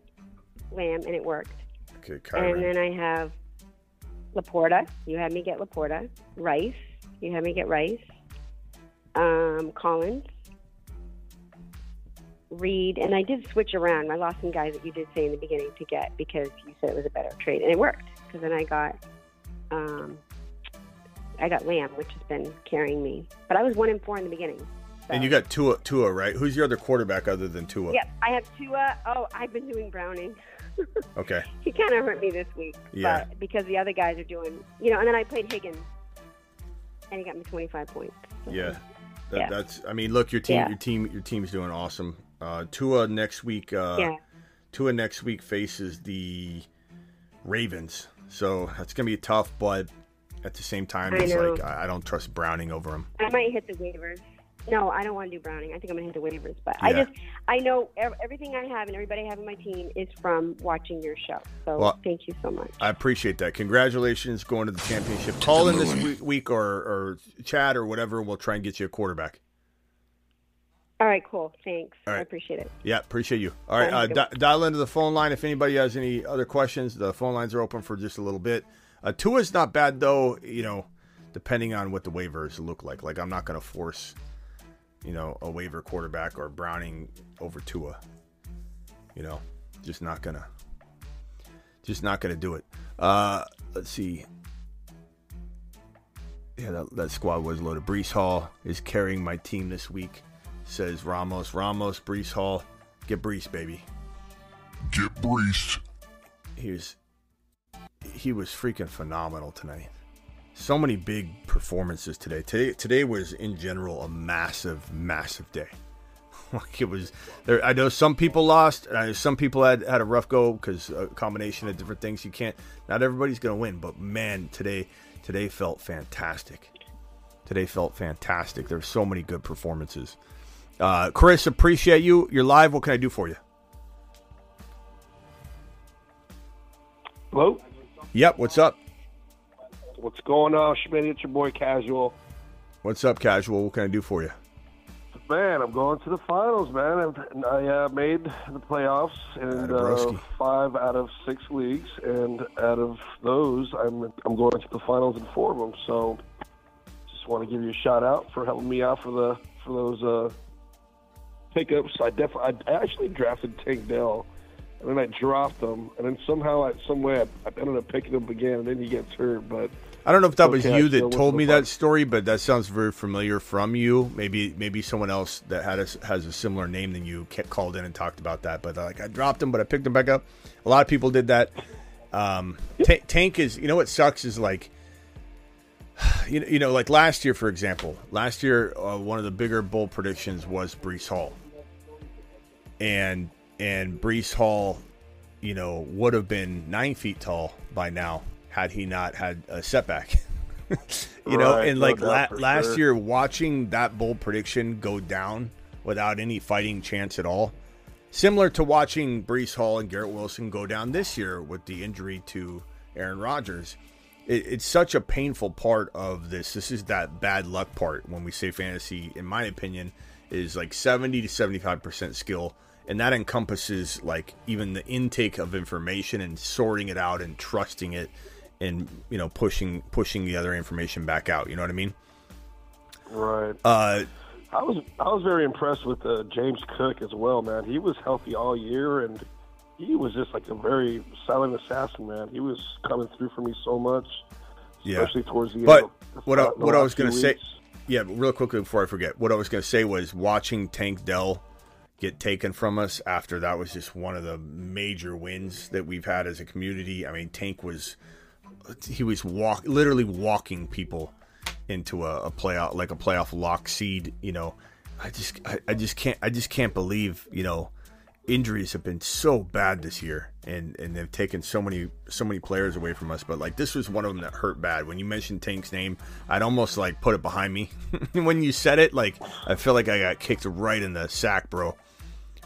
Speaker 11: Lamb, and it worked.
Speaker 1: Okay,
Speaker 11: Kyren.
Speaker 1: And
Speaker 11: then I have LaPorta. You had me get LaPorta. Rice. You had me get Rice. Um, Collins. Reed. And I did switch around. I lost some guys that you did say in the beginning to get because you said it was a better trade. And it worked because then I got. Um, I got Lamb, which has been carrying me. But I was one and four in the beginning.
Speaker 1: And you got Tua, Tua, right? Who's your other quarterback other than Tua?
Speaker 11: Yep, I have Tua. Oh, I've been doing Browning.
Speaker 1: Okay.
Speaker 11: he kind of hurt me this week.
Speaker 1: Yeah.
Speaker 11: But because the other guys are doing, you know, and then I played Higgins, and he got me 25 points.
Speaker 1: Yeah. That,
Speaker 11: Yeah.
Speaker 1: That's. I mean, look, your team,
Speaker 11: Yeah.
Speaker 1: your team, your team's doing awesome. Uh, Tua next week. Uh,
Speaker 11: Yeah.
Speaker 1: Tua next week faces the Ravens, so that's gonna be tough. But at the same time,
Speaker 11: I
Speaker 1: it's
Speaker 11: know.
Speaker 1: like I, I don't trust Browning over him.
Speaker 11: I might hit the waivers. No, I don't want to do Browning. I think I'm gonna hit the waivers. But I just, I know everything I have and everybody I have on my team is from watching your show. So
Speaker 1: Well-
Speaker 11: thank you so much.
Speaker 1: I appreciate that. Congratulations going to the championship. Call in this week, week or, or chat or whatever. and We'll try and get you a quarterback.
Speaker 11: All right, cool. Thanks.
Speaker 1: All right.
Speaker 11: I appreciate it.
Speaker 1: Yeah, appreciate you. All right, uh, di- dial into the phone line if anybody has any other questions. The phone lines are open for just a little bit. Uh, Tua's not bad though. You know, depending on what the waivers look like. Like I'm not going to force, you know, a waiver quarterback or Browning over Tua. You know, just not gonna, just not gonna do it. Uh, let's see. Yeah, that, that squad was loaded. Breece Hall is carrying my team this week, says Ramos. Ramos, Breece Hall. Get Breece, baby.
Speaker 2: Get Breece.
Speaker 1: He's he was freaking phenomenal tonight. So many big performances today. Today today was in general a massive, massive day. like it was there. I know some people lost. I know some people had had a rough go because a uh, combination of different things. You can't. Not everybody's gonna win, but man, today today felt fantastic. Today felt fantastic. There's so many good performances. Uh, Chris, appreciate you. You're live. What can I do for you?
Speaker 12: Hello?
Speaker 1: Yep. What's up?
Speaker 12: What's going on, Schmidt? It's your boy Casual.
Speaker 1: What's up, casual? What can I do for you?
Speaker 12: Man, I'm going to the finals, man. And I uh, made the playoffs in uh, five out of six leagues, and out of those, I'm I'm going to the finals in four of them. So, just want to give you a shout out for helping me out for the for those uh, pickups. I definitely I actually drafted Tank Dell, and then I dropped him, and then somehow, I, some way, I, I ended up picking him again, and then he gets hurt. But
Speaker 1: I don't know if that was
Speaker 12: Okay, I
Speaker 1: you that told me that story, but that sounds very familiar from you. Maybe maybe someone else that had a, has a similar name than you kept called in and talked about that. But like I dropped him, but I picked him back up. A lot of people did that. Um, Ta Tank is you know what sucks is like you know, you know like last year for example. Last year uh, one of the bigger bull predictions was Breece Hall, and and Breece Hall, you know, would have been nine feet tall by now had he not had a setback. you know, and like la- last
Speaker 12: sure.
Speaker 1: year, watching that bold prediction go down without any fighting chance at all, similar to watching Breece Hall and Garrett Wilson go down this year with the injury to Aaron Rodgers. It, it's such a painful part of this. This is that bad luck part when we say fantasy, in my opinion, is like 70 to 75% skill. And that encompasses like even the intake of information and sorting it out and trusting it and you know pushing pushing the other information back out. You know what I mean?
Speaker 12: right.
Speaker 1: Uh,
Speaker 12: I was I was very impressed with uh, James Cook as well, man. He was healthy all year, and he was just like a very silent assassin, man. He was coming through for me so much,
Speaker 1: Yeah.
Speaker 12: especially towards the
Speaker 1: But
Speaker 12: end. of-
Speaker 1: what I, what I was going to say, yeah, but real quickly before I forget, what I was going to say was watching Tank Dell get taken from us after that was just one of the major wins that we've had as a community. I mean, Tank was he was walk literally walking people into a, a playoff like a playoff lock seed. You know, I just I, I just can't I just can't believe you know injuries have been so bad this year and and they've taken so many so many players away from us but like this was one of them that hurt bad when you mentioned tank's name i'd almost like put it behind me when you said it like i feel like i got kicked right in the sack bro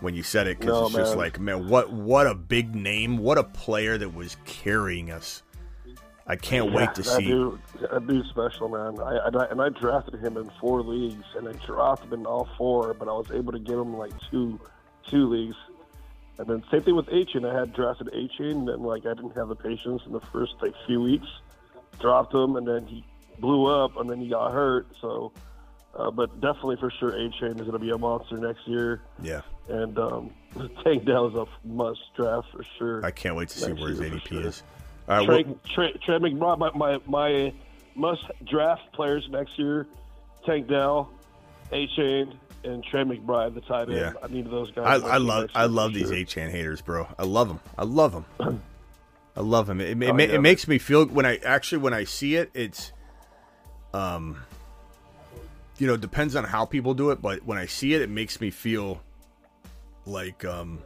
Speaker 1: when you said it because
Speaker 12: No,
Speaker 1: it's just like man what what a big name what a player that was carrying us i can't wait to
Speaker 12: that
Speaker 1: see
Speaker 12: Dude, that dude's special, man. I, and I and I drafted him in four leagues, and I dropped him in all four, but I was able to get him like two two leagues. And then same thing with Achane. I had drafted Achane, and then like I didn't have the patience in the first like few weeks. Dropped him, and then he blew up, and then he got hurt. So, uh, but definitely for sure, Achane is going to be a monster next year.
Speaker 1: yeah
Speaker 12: And um, Tank Dell is a must draft for sure.
Speaker 1: i can't wait to see
Speaker 12: Next
Speaker 1: where his adp
Speaker 12: sure.
Speaker 1: is all right
Speaker 12: Trey,
Speaker 1: what-
Speaker 12: Trey, Trey McBride, my, my, my must draft players next year: Tank Dell, Achane, and Trey McBride, the tight end.
Speaker 1: Yeah.
Speaker 12: I need those guys.
Speaker 1: I, I love I love these
Speaker 12: sure.
Speaker 1: Achane haters, bro. I love them. I love them. I love them. It, it,
Speaker 12: Oh, yeah.
Speaker 1: it makes me feel when I actually when I see it, it's um, you know, depends on how people do it, but when I see it, it makes me feel like um,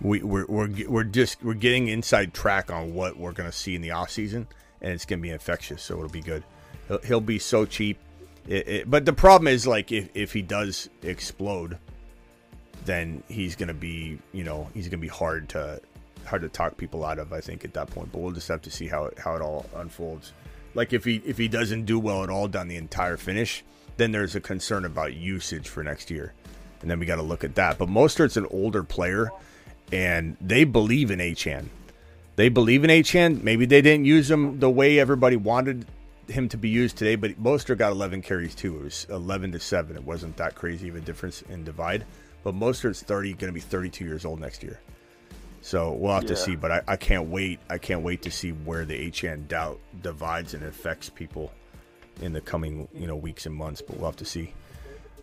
Speaker 1: we we're we're we're just we're getting inside track on what we're gonna see in the off season, and it's gonna be infectious, so it'll be good. He'll, he'll be so cheap. It, it, but the problem is like if, if he does explode, then he's gonna be you know he's gonna be hard to hard to talk people out of. I think at that point, but we'll just have to see how it how it all unfolds. Like if he if he doesn't do well at all down the entire finish, then there's a concern about usage for next year, and then we got to look at that. But Mostert's an older player, and they believe in Achane. They believe in Achane. Maybe they didn't use him the way everybody wanted him to be used today, but Mostert got 11 carries too. It was 11 to seven. It wasn't that crazy of a difference in divide. But Mostert's 30, going to be 32 years old next year. So we'll have to see. But I, I can't wait. I can't wait to see where the HN doubt divides and affects people in the coming you know weeks and months. But we'll have to see.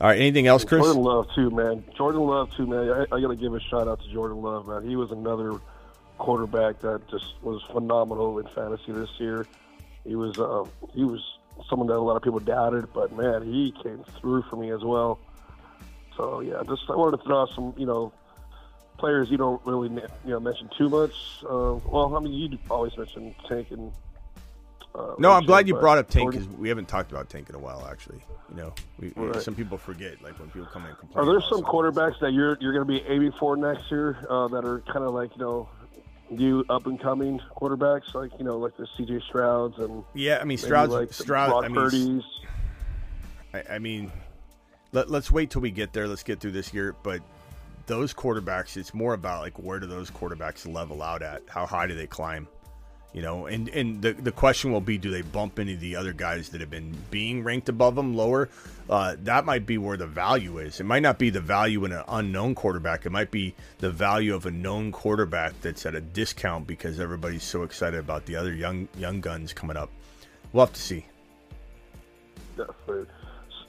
Speaker 1: All right. Anything else, Chris?
Speaker 12: Jordan Love too, man. Jordan Love too, man. I, I got to give a shout out to Jordan Love, man. He was another quarterback that just was phenomenal in fantasy this year. He was uh, he was someone that a lot of people doubted, but man, he came through for me as well. So yeah, just I wanted to throw out some you know players you don't really you know mention too much. Uh, well, I mean you always mention Tank and. Uh,
Speaker 1: No, I'm glad you brought up Tank because we haven't talked about Tank in a while. Actually, you know, we, we-
Speaker 12: Right.
Speaker 1: some people forget. Like when people come in and complain.
Speaker 12: Are there some quarterbacks that you're you're going to be aiming for next year uh, that are kind of like you know new up and coming quarterbacks, like you know like the C.J. Strouds and
Speaker 1: Yeah, I mean
Speaker 12: Strouds,
Speaker 1: Stroud.
Speaker 12: like
Speaker 1: Stroud.
Speaker 12: Brock
Speaker 1: I mean,
Speaker 12: Purdy's.
Speaker 1: I, I mean, let, let's wait till we get there. Let's get through this year. But those quarterbacks, it's more about like where do those quarterbacks level out at? How high do they climb? You know, and and the the question will be, do they bump any of the other guys that have been being ranked above them lower? Uh, that might be where the value is. It might not be the value in an unknown quarterback. It might be the value of a known quarterback that's at a discount because everybody's so excited about the other young young guns coming up. We'll have to see.
Speaker 12: Definitely.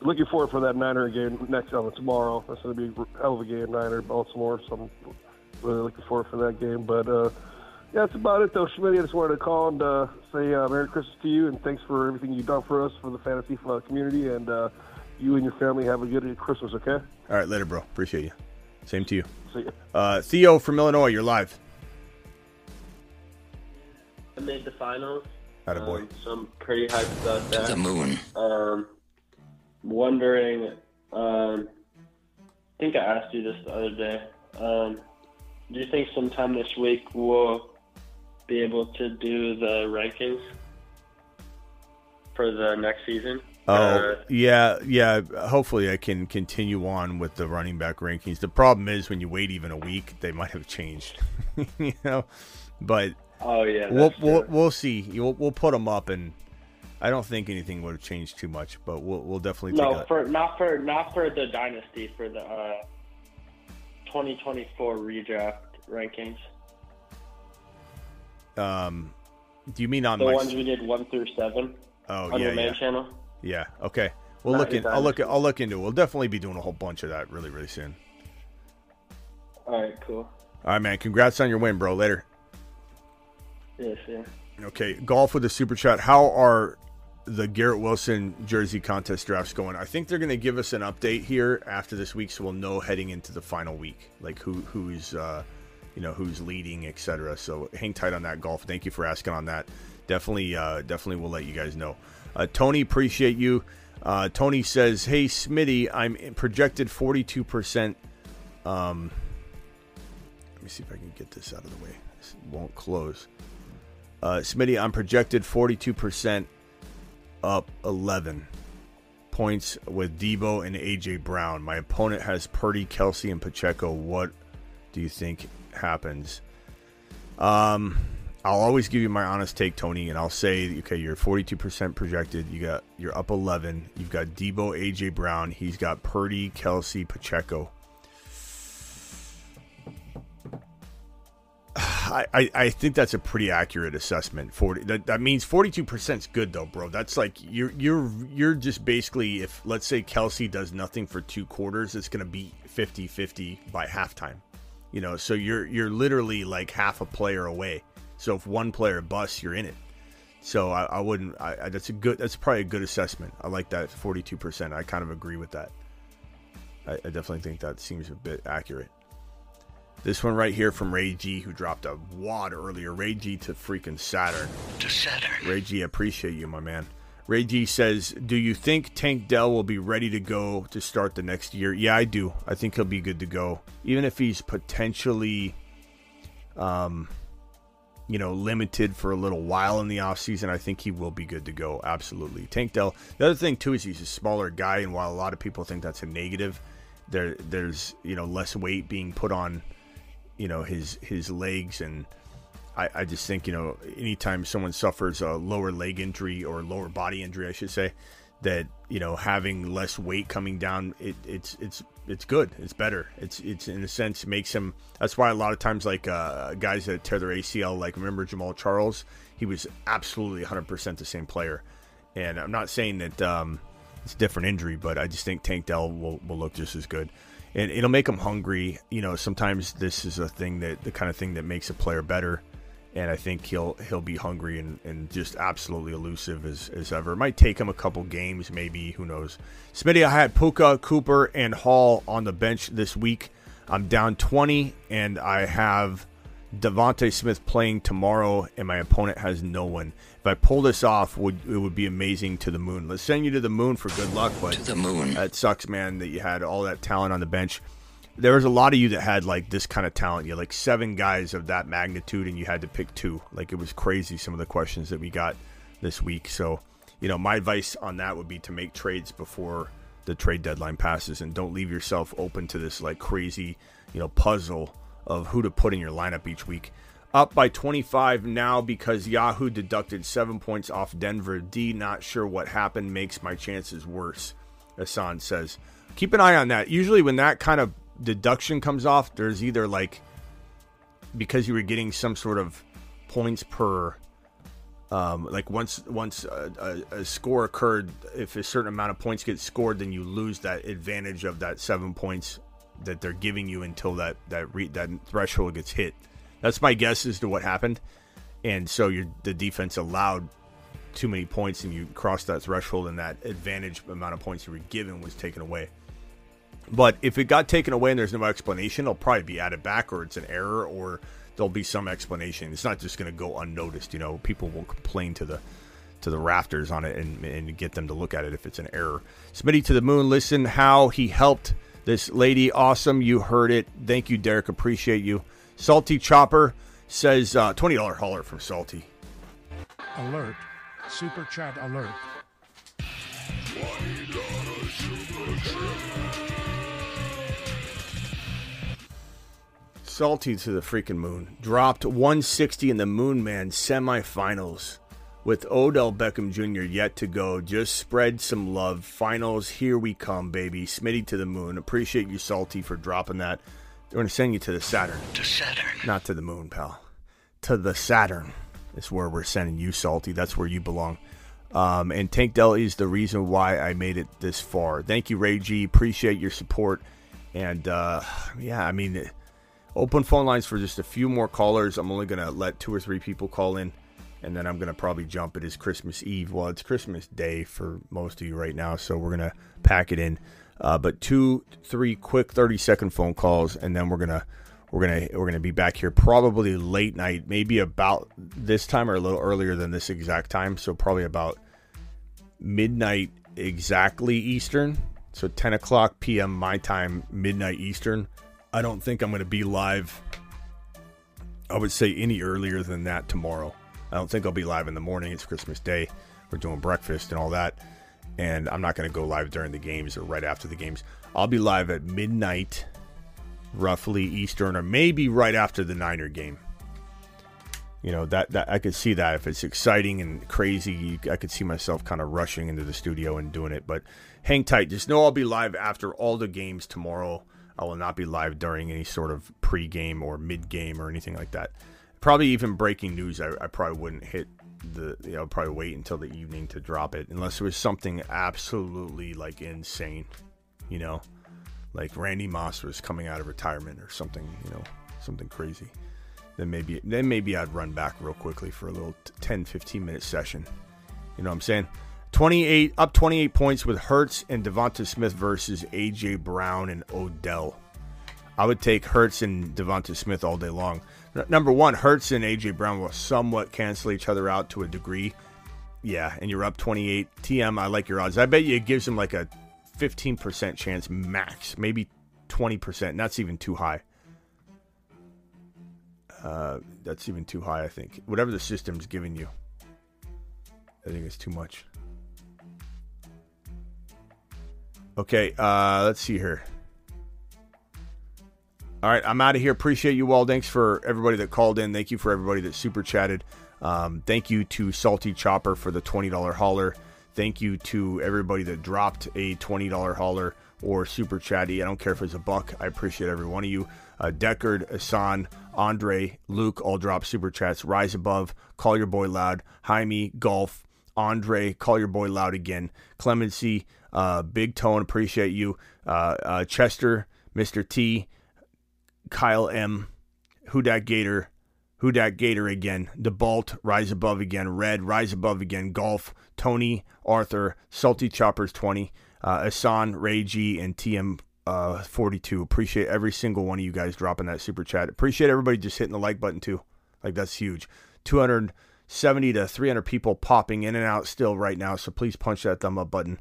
Speaker 12: Looking forward for that Niner game next uh, tomorrow. That's going to be a hell of a game, Niner Baltimore. So I'm really looking forward for that game. But uh, that's about it, though. Schmidt, I just wanted to call and uh, say uh, Merry Christmas to you and thanks for everything you've done for us for the fantasy uh, community. And uh, you and your family have a good Christmas, okay?
Speaker 1: All right, later, bro. Appreciate you. Same to you.
Speaker 12: See you.
Speaker 1: Uh, Theo from Illinois, you're live.
Speaker 13: I made the finals.
Speaker 1: Attaboy.
Speaker 13: Um, so I'm pretty hyped about that.
Speaker 1: the moon.
Speaker 13: Um, wondering, um, I think I asked you this the other day. Um, do you think sometime this week we'll be able to do the rankings for the next season?
Speaker 1: Oh,
Speaker 13: Uh,
Speaker 1: yeah, yeah. Hopefully, I can continue on with the running back rankings. The problem is when you wait even a week, they might have changed, you know. But
Speaker 13: Oh, yeah,
Speaker 1: we'll we'll, we'll see. We'll, we'll put them up, and I don't think anything would have changed too much. But we'll we'll definitely take
Speaker 13: no, for not for not for the dynasty for the uh, 2024 redraft rankings.
Speaker 1: Um, do you mean on
Speaker 13: the
Speaker 1: my?
Speaker 13: ones we did one through seven.
Speaker 1: Oh
Speaker 13: on
Speaker 1: yeah,
Speaker 13: your main
Speaker 1: yeah.
Speaker 13: channel.
Speaker 1: Yeah. Okay. We'll
Speaker 13: Not
Speaker 1: look in. I'll look. I'll look into it. We'll definitely be doing a whole bunch of that really, really soon.
Speaker 13: All right, cool.
Speaker 1: All right, man. Congrats on your win, bro. Later.
Speaker 13: Yes, yeah.
Speaker 1: Okay, golf with a super chat. How are the Garrett Wilson jersey contest drafts going? I think they're going to give us an update here after this week, so we'll know heading into the final week, like who who's uh, you know who's leading, etc. So hang tight on that golf. Thank you for asking on that. Definitely, uh, definitely, we'll let you guys know. Uh, Tony, appreciate you. Uh, Tony says, "Hey Smitty, I'm projected 42 percent." Um, let me see if I can get this out of the way. This won't close. Uh, Smitty, I'm projected 42% up 11 points with Deebo and AJ Brown. My opponent has Purdy, Kelce, and Pacheco. What do you think happens? Um, I'll always give you my honest take, Tony, and I'll say, okay, you're 42% projected. You got you're up 11. You've got Deebo, AJ Brown. He's got Purdy, Kelce, Pacheco. I, I, think that's a pretty accurate assessment. Forty that, that means forty two percent is good though, bro. That's like you're you're you're just basically if let's say Kelce does nothing for two quarters, it's gonna be 50-50 by halftime. You know, so you're you're literally like half a player away. So if one player busts, you're in it. So I, I wouldn't. I, I, that's a good. That's probably a good assessment. I like that forty two percent. I kind of agree with that. I, I definitely think that seems a bit accurate. This one right here from Ray G, who dropped a wad earlier. Ray G to freaking Saturn.
Speaker 2: To Saturn.
Speaker 1: Ray G, appreciate you, my man. Ray G says, "Do you think Tank Dell will be ready to go to start the next year?" Yeah, I do. I think he'll be good to go, even if he's potentially, um, you know, limited for a little while in the offseason, I think he will be good to go. Absolutely. Tank Dell. The other thing too is he's a smaller guy, and while a lot of people think that's a negative, there there's you know less weight being put on, you know, his his legs, and I, I just think you know anytime someone suffers a lower leg injury or lower body injury, I should say, that you know having less weight coming down, it, it's it's it's good. It's better. It's it's in a sense makes him. That's why a lot of times like uh, guys that tear their ACL, like remember Jamaal Charles, he was absolutely 100 percent the same player. And I'm not saying that um, it's a different injury, but I just think Tank Dell will, will look just as good. And it'll make him hungry. You know, sometimes this is a thing that the kind of thing that makes a player better and I think he'll he'll be hungry and, and just absolutely elusive as, as ever. It might take him a couple games, maybe who knows. Smitty, I had Puka, Cooper, and Hall on the bench this week. I'm down 20, and I have DeVonta Smith playing tomorrow, and my opponent has no one. If I pull this off, would it would be amazing to the moon. Let's send you to the moon for good luck, but to the moon. That sucks, man. That you had all that talent on the bench there was a lot of you that had like this kind of talent. You had like seven guys of that magnitude, and you had to pick two. Like it was crazy. Some of the questions that we got this week. So, you know, my advice on that would be to make trades before the trade deadline passes, and don't leave yourself open to this like crazy, you know, puzzle of who to put in your lineup each week. Up by 25 now because Yahoo deducted seven points off Denver. D, not sure what happened, makes my chances worse. Hassan says. Keep an eye on that. Usually, when that kind of deduction comes off, there's either like because you were getting some sort of points per um, like once once a, a, a, score occurred, if a certain amount of points get scored, then you lose that advantage of that seven points that they're giving you until that that re, that threshold gets hit. That's my guess as to what happened, and so your the defense allowed too many points, and you crossed that threshold, and that advantage amount of points you were given was taken away. But if it got taken away and there's no explanation, it'll probably be added back or it's an error or there'll be some explanation. It's not just going to go unnoticed. You know, people will complain to the to the rafters on it and, and get them to look at it if it's an error. Smitty to the moon. Listen how he helped this lady. Awesome. You heard it. Thank you, Derek. Appreciate you. Salty Chopper says uh, $20 hauler from Salty.
Speaker 14: Alert. Super chat alert.
Speaker 1: Salty to the freaking moon. Dropped 160 in the Moon Man semifinals with Odell Beckham Jr. yet to go. Just spread some love. Finals, here we come, baby. Smitty to the moon. Appreciate you, Salty, for dropping that. They're going to send you to the Saturn. To Saturn. Not to the moon, pal. To the Saturn is where we're sending you, Salty. That's where you belong. Um, and Tank Dell is the reason why I made it this far. Thank you, Ray G. Appreciate your support. And uh, yeah, I mean, Open phone lines for just a few more callers. I'm only going to let two or three people call in, and then I'm going to probably jump. It is Christmas Eve. Well, it's Christmas Day for most of you right now, so we're going to pack it in. Uh, but two, three quick 30 second phone calls, and then we're gonna we're gonna we're gonna be back here probably late night, maybe about this time or a little earlier than this exact time. So probably about midnight exactly Eastern. So 10 o'clock p.m. my time, midnight Eastern. I don't think I'm going to be live. I would say any earlier than that tomorrow. I don't think I'll be live in the morning. It's Christmas Day. We're doing breakfast and all that. And I'm not going to go live during the games or right after the games. I'll be live at midnight, roughly Eastern, or maybe right after the Niner game. You know that that I could see that if it's exciting and crazy, I could see myself kind of rushing into the studio and doing it. But hang tight. Just know I'll be live after all the games tomorrow I will not be live during any sort of pre-game or mid-game or anything like that. Probably even breaking news, I, I probably wouldn't hit the. You know, probably wait until the evening to drop it, unless it was something absolutely like insane. You know, like Randy Moss was coming out of retirement or something. You know, something crazy. Then maybe then maybe I'd run back real quickly for a little 10, 15 minute session. You know what I'm saying? 28 up 28 points with Hurts and DeVonta Smith versus AJ Brown and Odell. I would take Hurts and DeVonta Smith all day long. Number one, Hurts and AJ Brown will somewhat cancel each other out to a degree. Yeah, and you're up 28. TM, I like your odds. I bet you it gives them like a 15% chance max, maybe 20%. And that's even too high. Uh, that's even too high, I think. Whatever the system's giving you, I think it's too much. Okay, uh, let's see here. All right, I'm out of here. Appreciate you all. Thanks for everybody that called in. Thank you for everybody that super chatted. Um, thank you to Salty Chopper for the $20 hauler. Thank you to everybody that dropped a $20 hauler or super chatty. I don't care if it's a buck. I appreciate every one of you. Uh, Deckard, Asan, Andre, Luke all drop super chats. Rise above, call your boy loud. Jaime, Golf, Andre, call your boy loud again. Clemency, uh, Big Tone, appreciate you. Uh, uh, Chester, Mr. T, Kyle M, Who Dat Gator, Who Dat Gator again. DeBalt, Rise Above again. Red, Rise Above again. Golf, Tony, Arthur, Salty Choppers 20, uh, Asan, Ray G, and TM uh, 42. Appreciate every single one of you guys dropping that super chat. Appreciate everybody just hitting the like button too. Like that's huge. 270 to 300 people popping in and out still right now. So please punch that thumb up button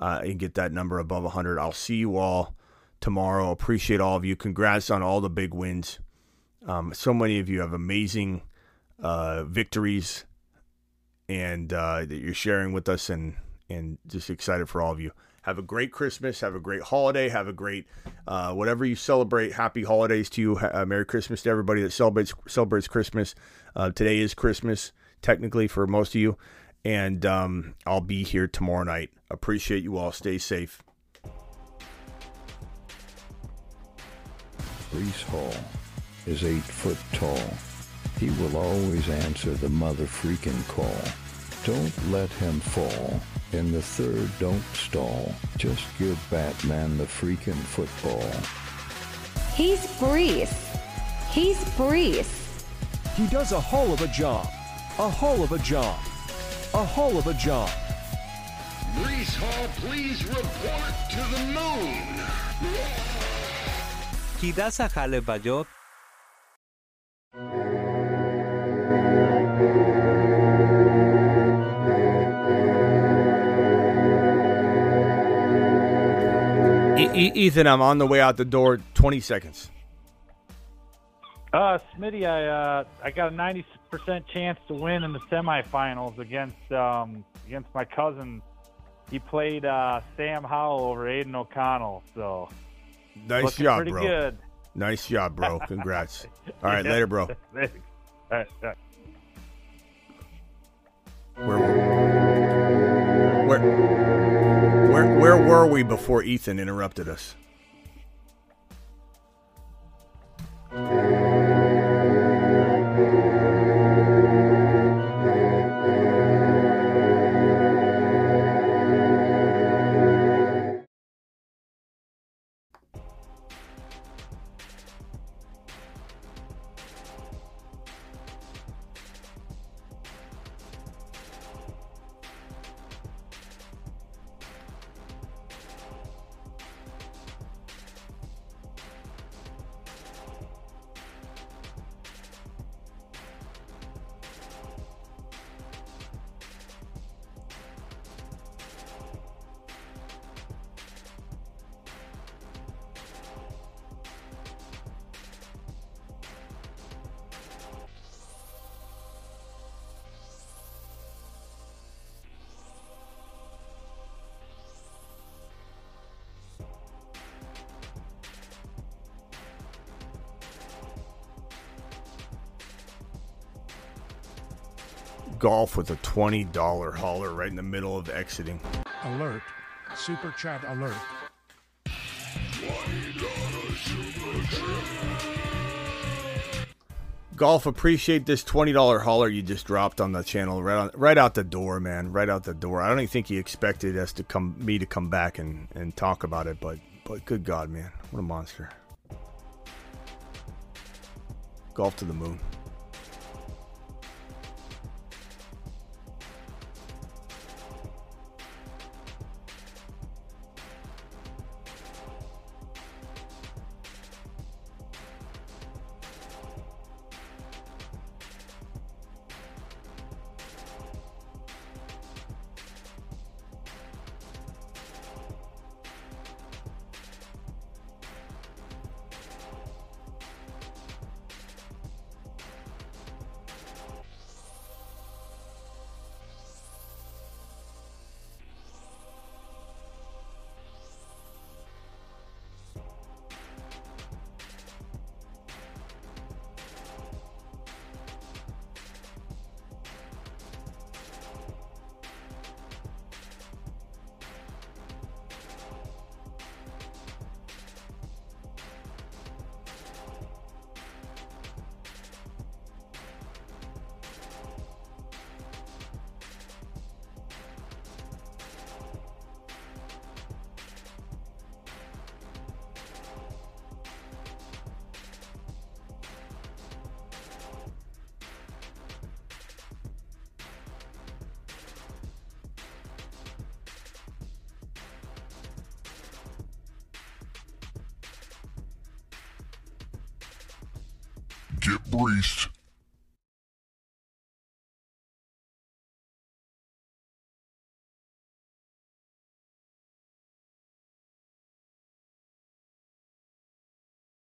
Speaker 1: uh, and get that number above 100. I'll see you all tomorrow. Appreciate all of you. Congrats on all the big wins. Um, so many of you have amazing uh, victories and uh, that you're sharing with us, and and just excited for all of you. Have a great Christmas. Have a great holiday. Have a great uh, whatever you celebrate. Happy holidays to you. Uh, Merry Christmas to everybody that celebrates celebrates Christmas. Uh, today is Christmas, technically for most of you, and um, I'll be here tomorrow night. Appreciate you all. Stay safe.
Speaker 5: Breece Hall is eight foot tall. He will always answer the mother freaking call. Don't let him fall. In the third, don't stall. Just give Batman the freaking football.
Speaker 6: He's Breece. He's Breece.
Speaker 3: He does a whole of a job. A whole of a job a hall of a job.
Speaker 2: Reese Hall, please report to the moon.
Speaker 1: Kidasa Halebayot Ethan, I'm on the way out the door. 20 seconds.
Speaker 15: Uh, Smitty, I uh, I got a ninety percent chance to win in the semifinals against um against my cousin. He played uh, Sam Howell over Aidan O'Connell, so
Speaker 1: Nice job,
Speaker 15: pretty
Speaker 1: bro.
Speaker 15: good.
Speaker 1: Nice job, bro. Congrats. All right, later, bro.
Speaker 15: All right, all right.
Speaker 1: Where, where, where were we before Ethan interrupted us? Thank you. Golf with a $20 hauler right in the middle of exiting.
Speaker 14: Alert. Super chat alert.
Speaker 1: Golf, appreciate this $20 hauler you just dropped on the channel right on, right out the door, man. Right out the door. I don't even think he expected us to come me to come back and, and talk about it, but but good God, man. What a monster. Golf to the moon.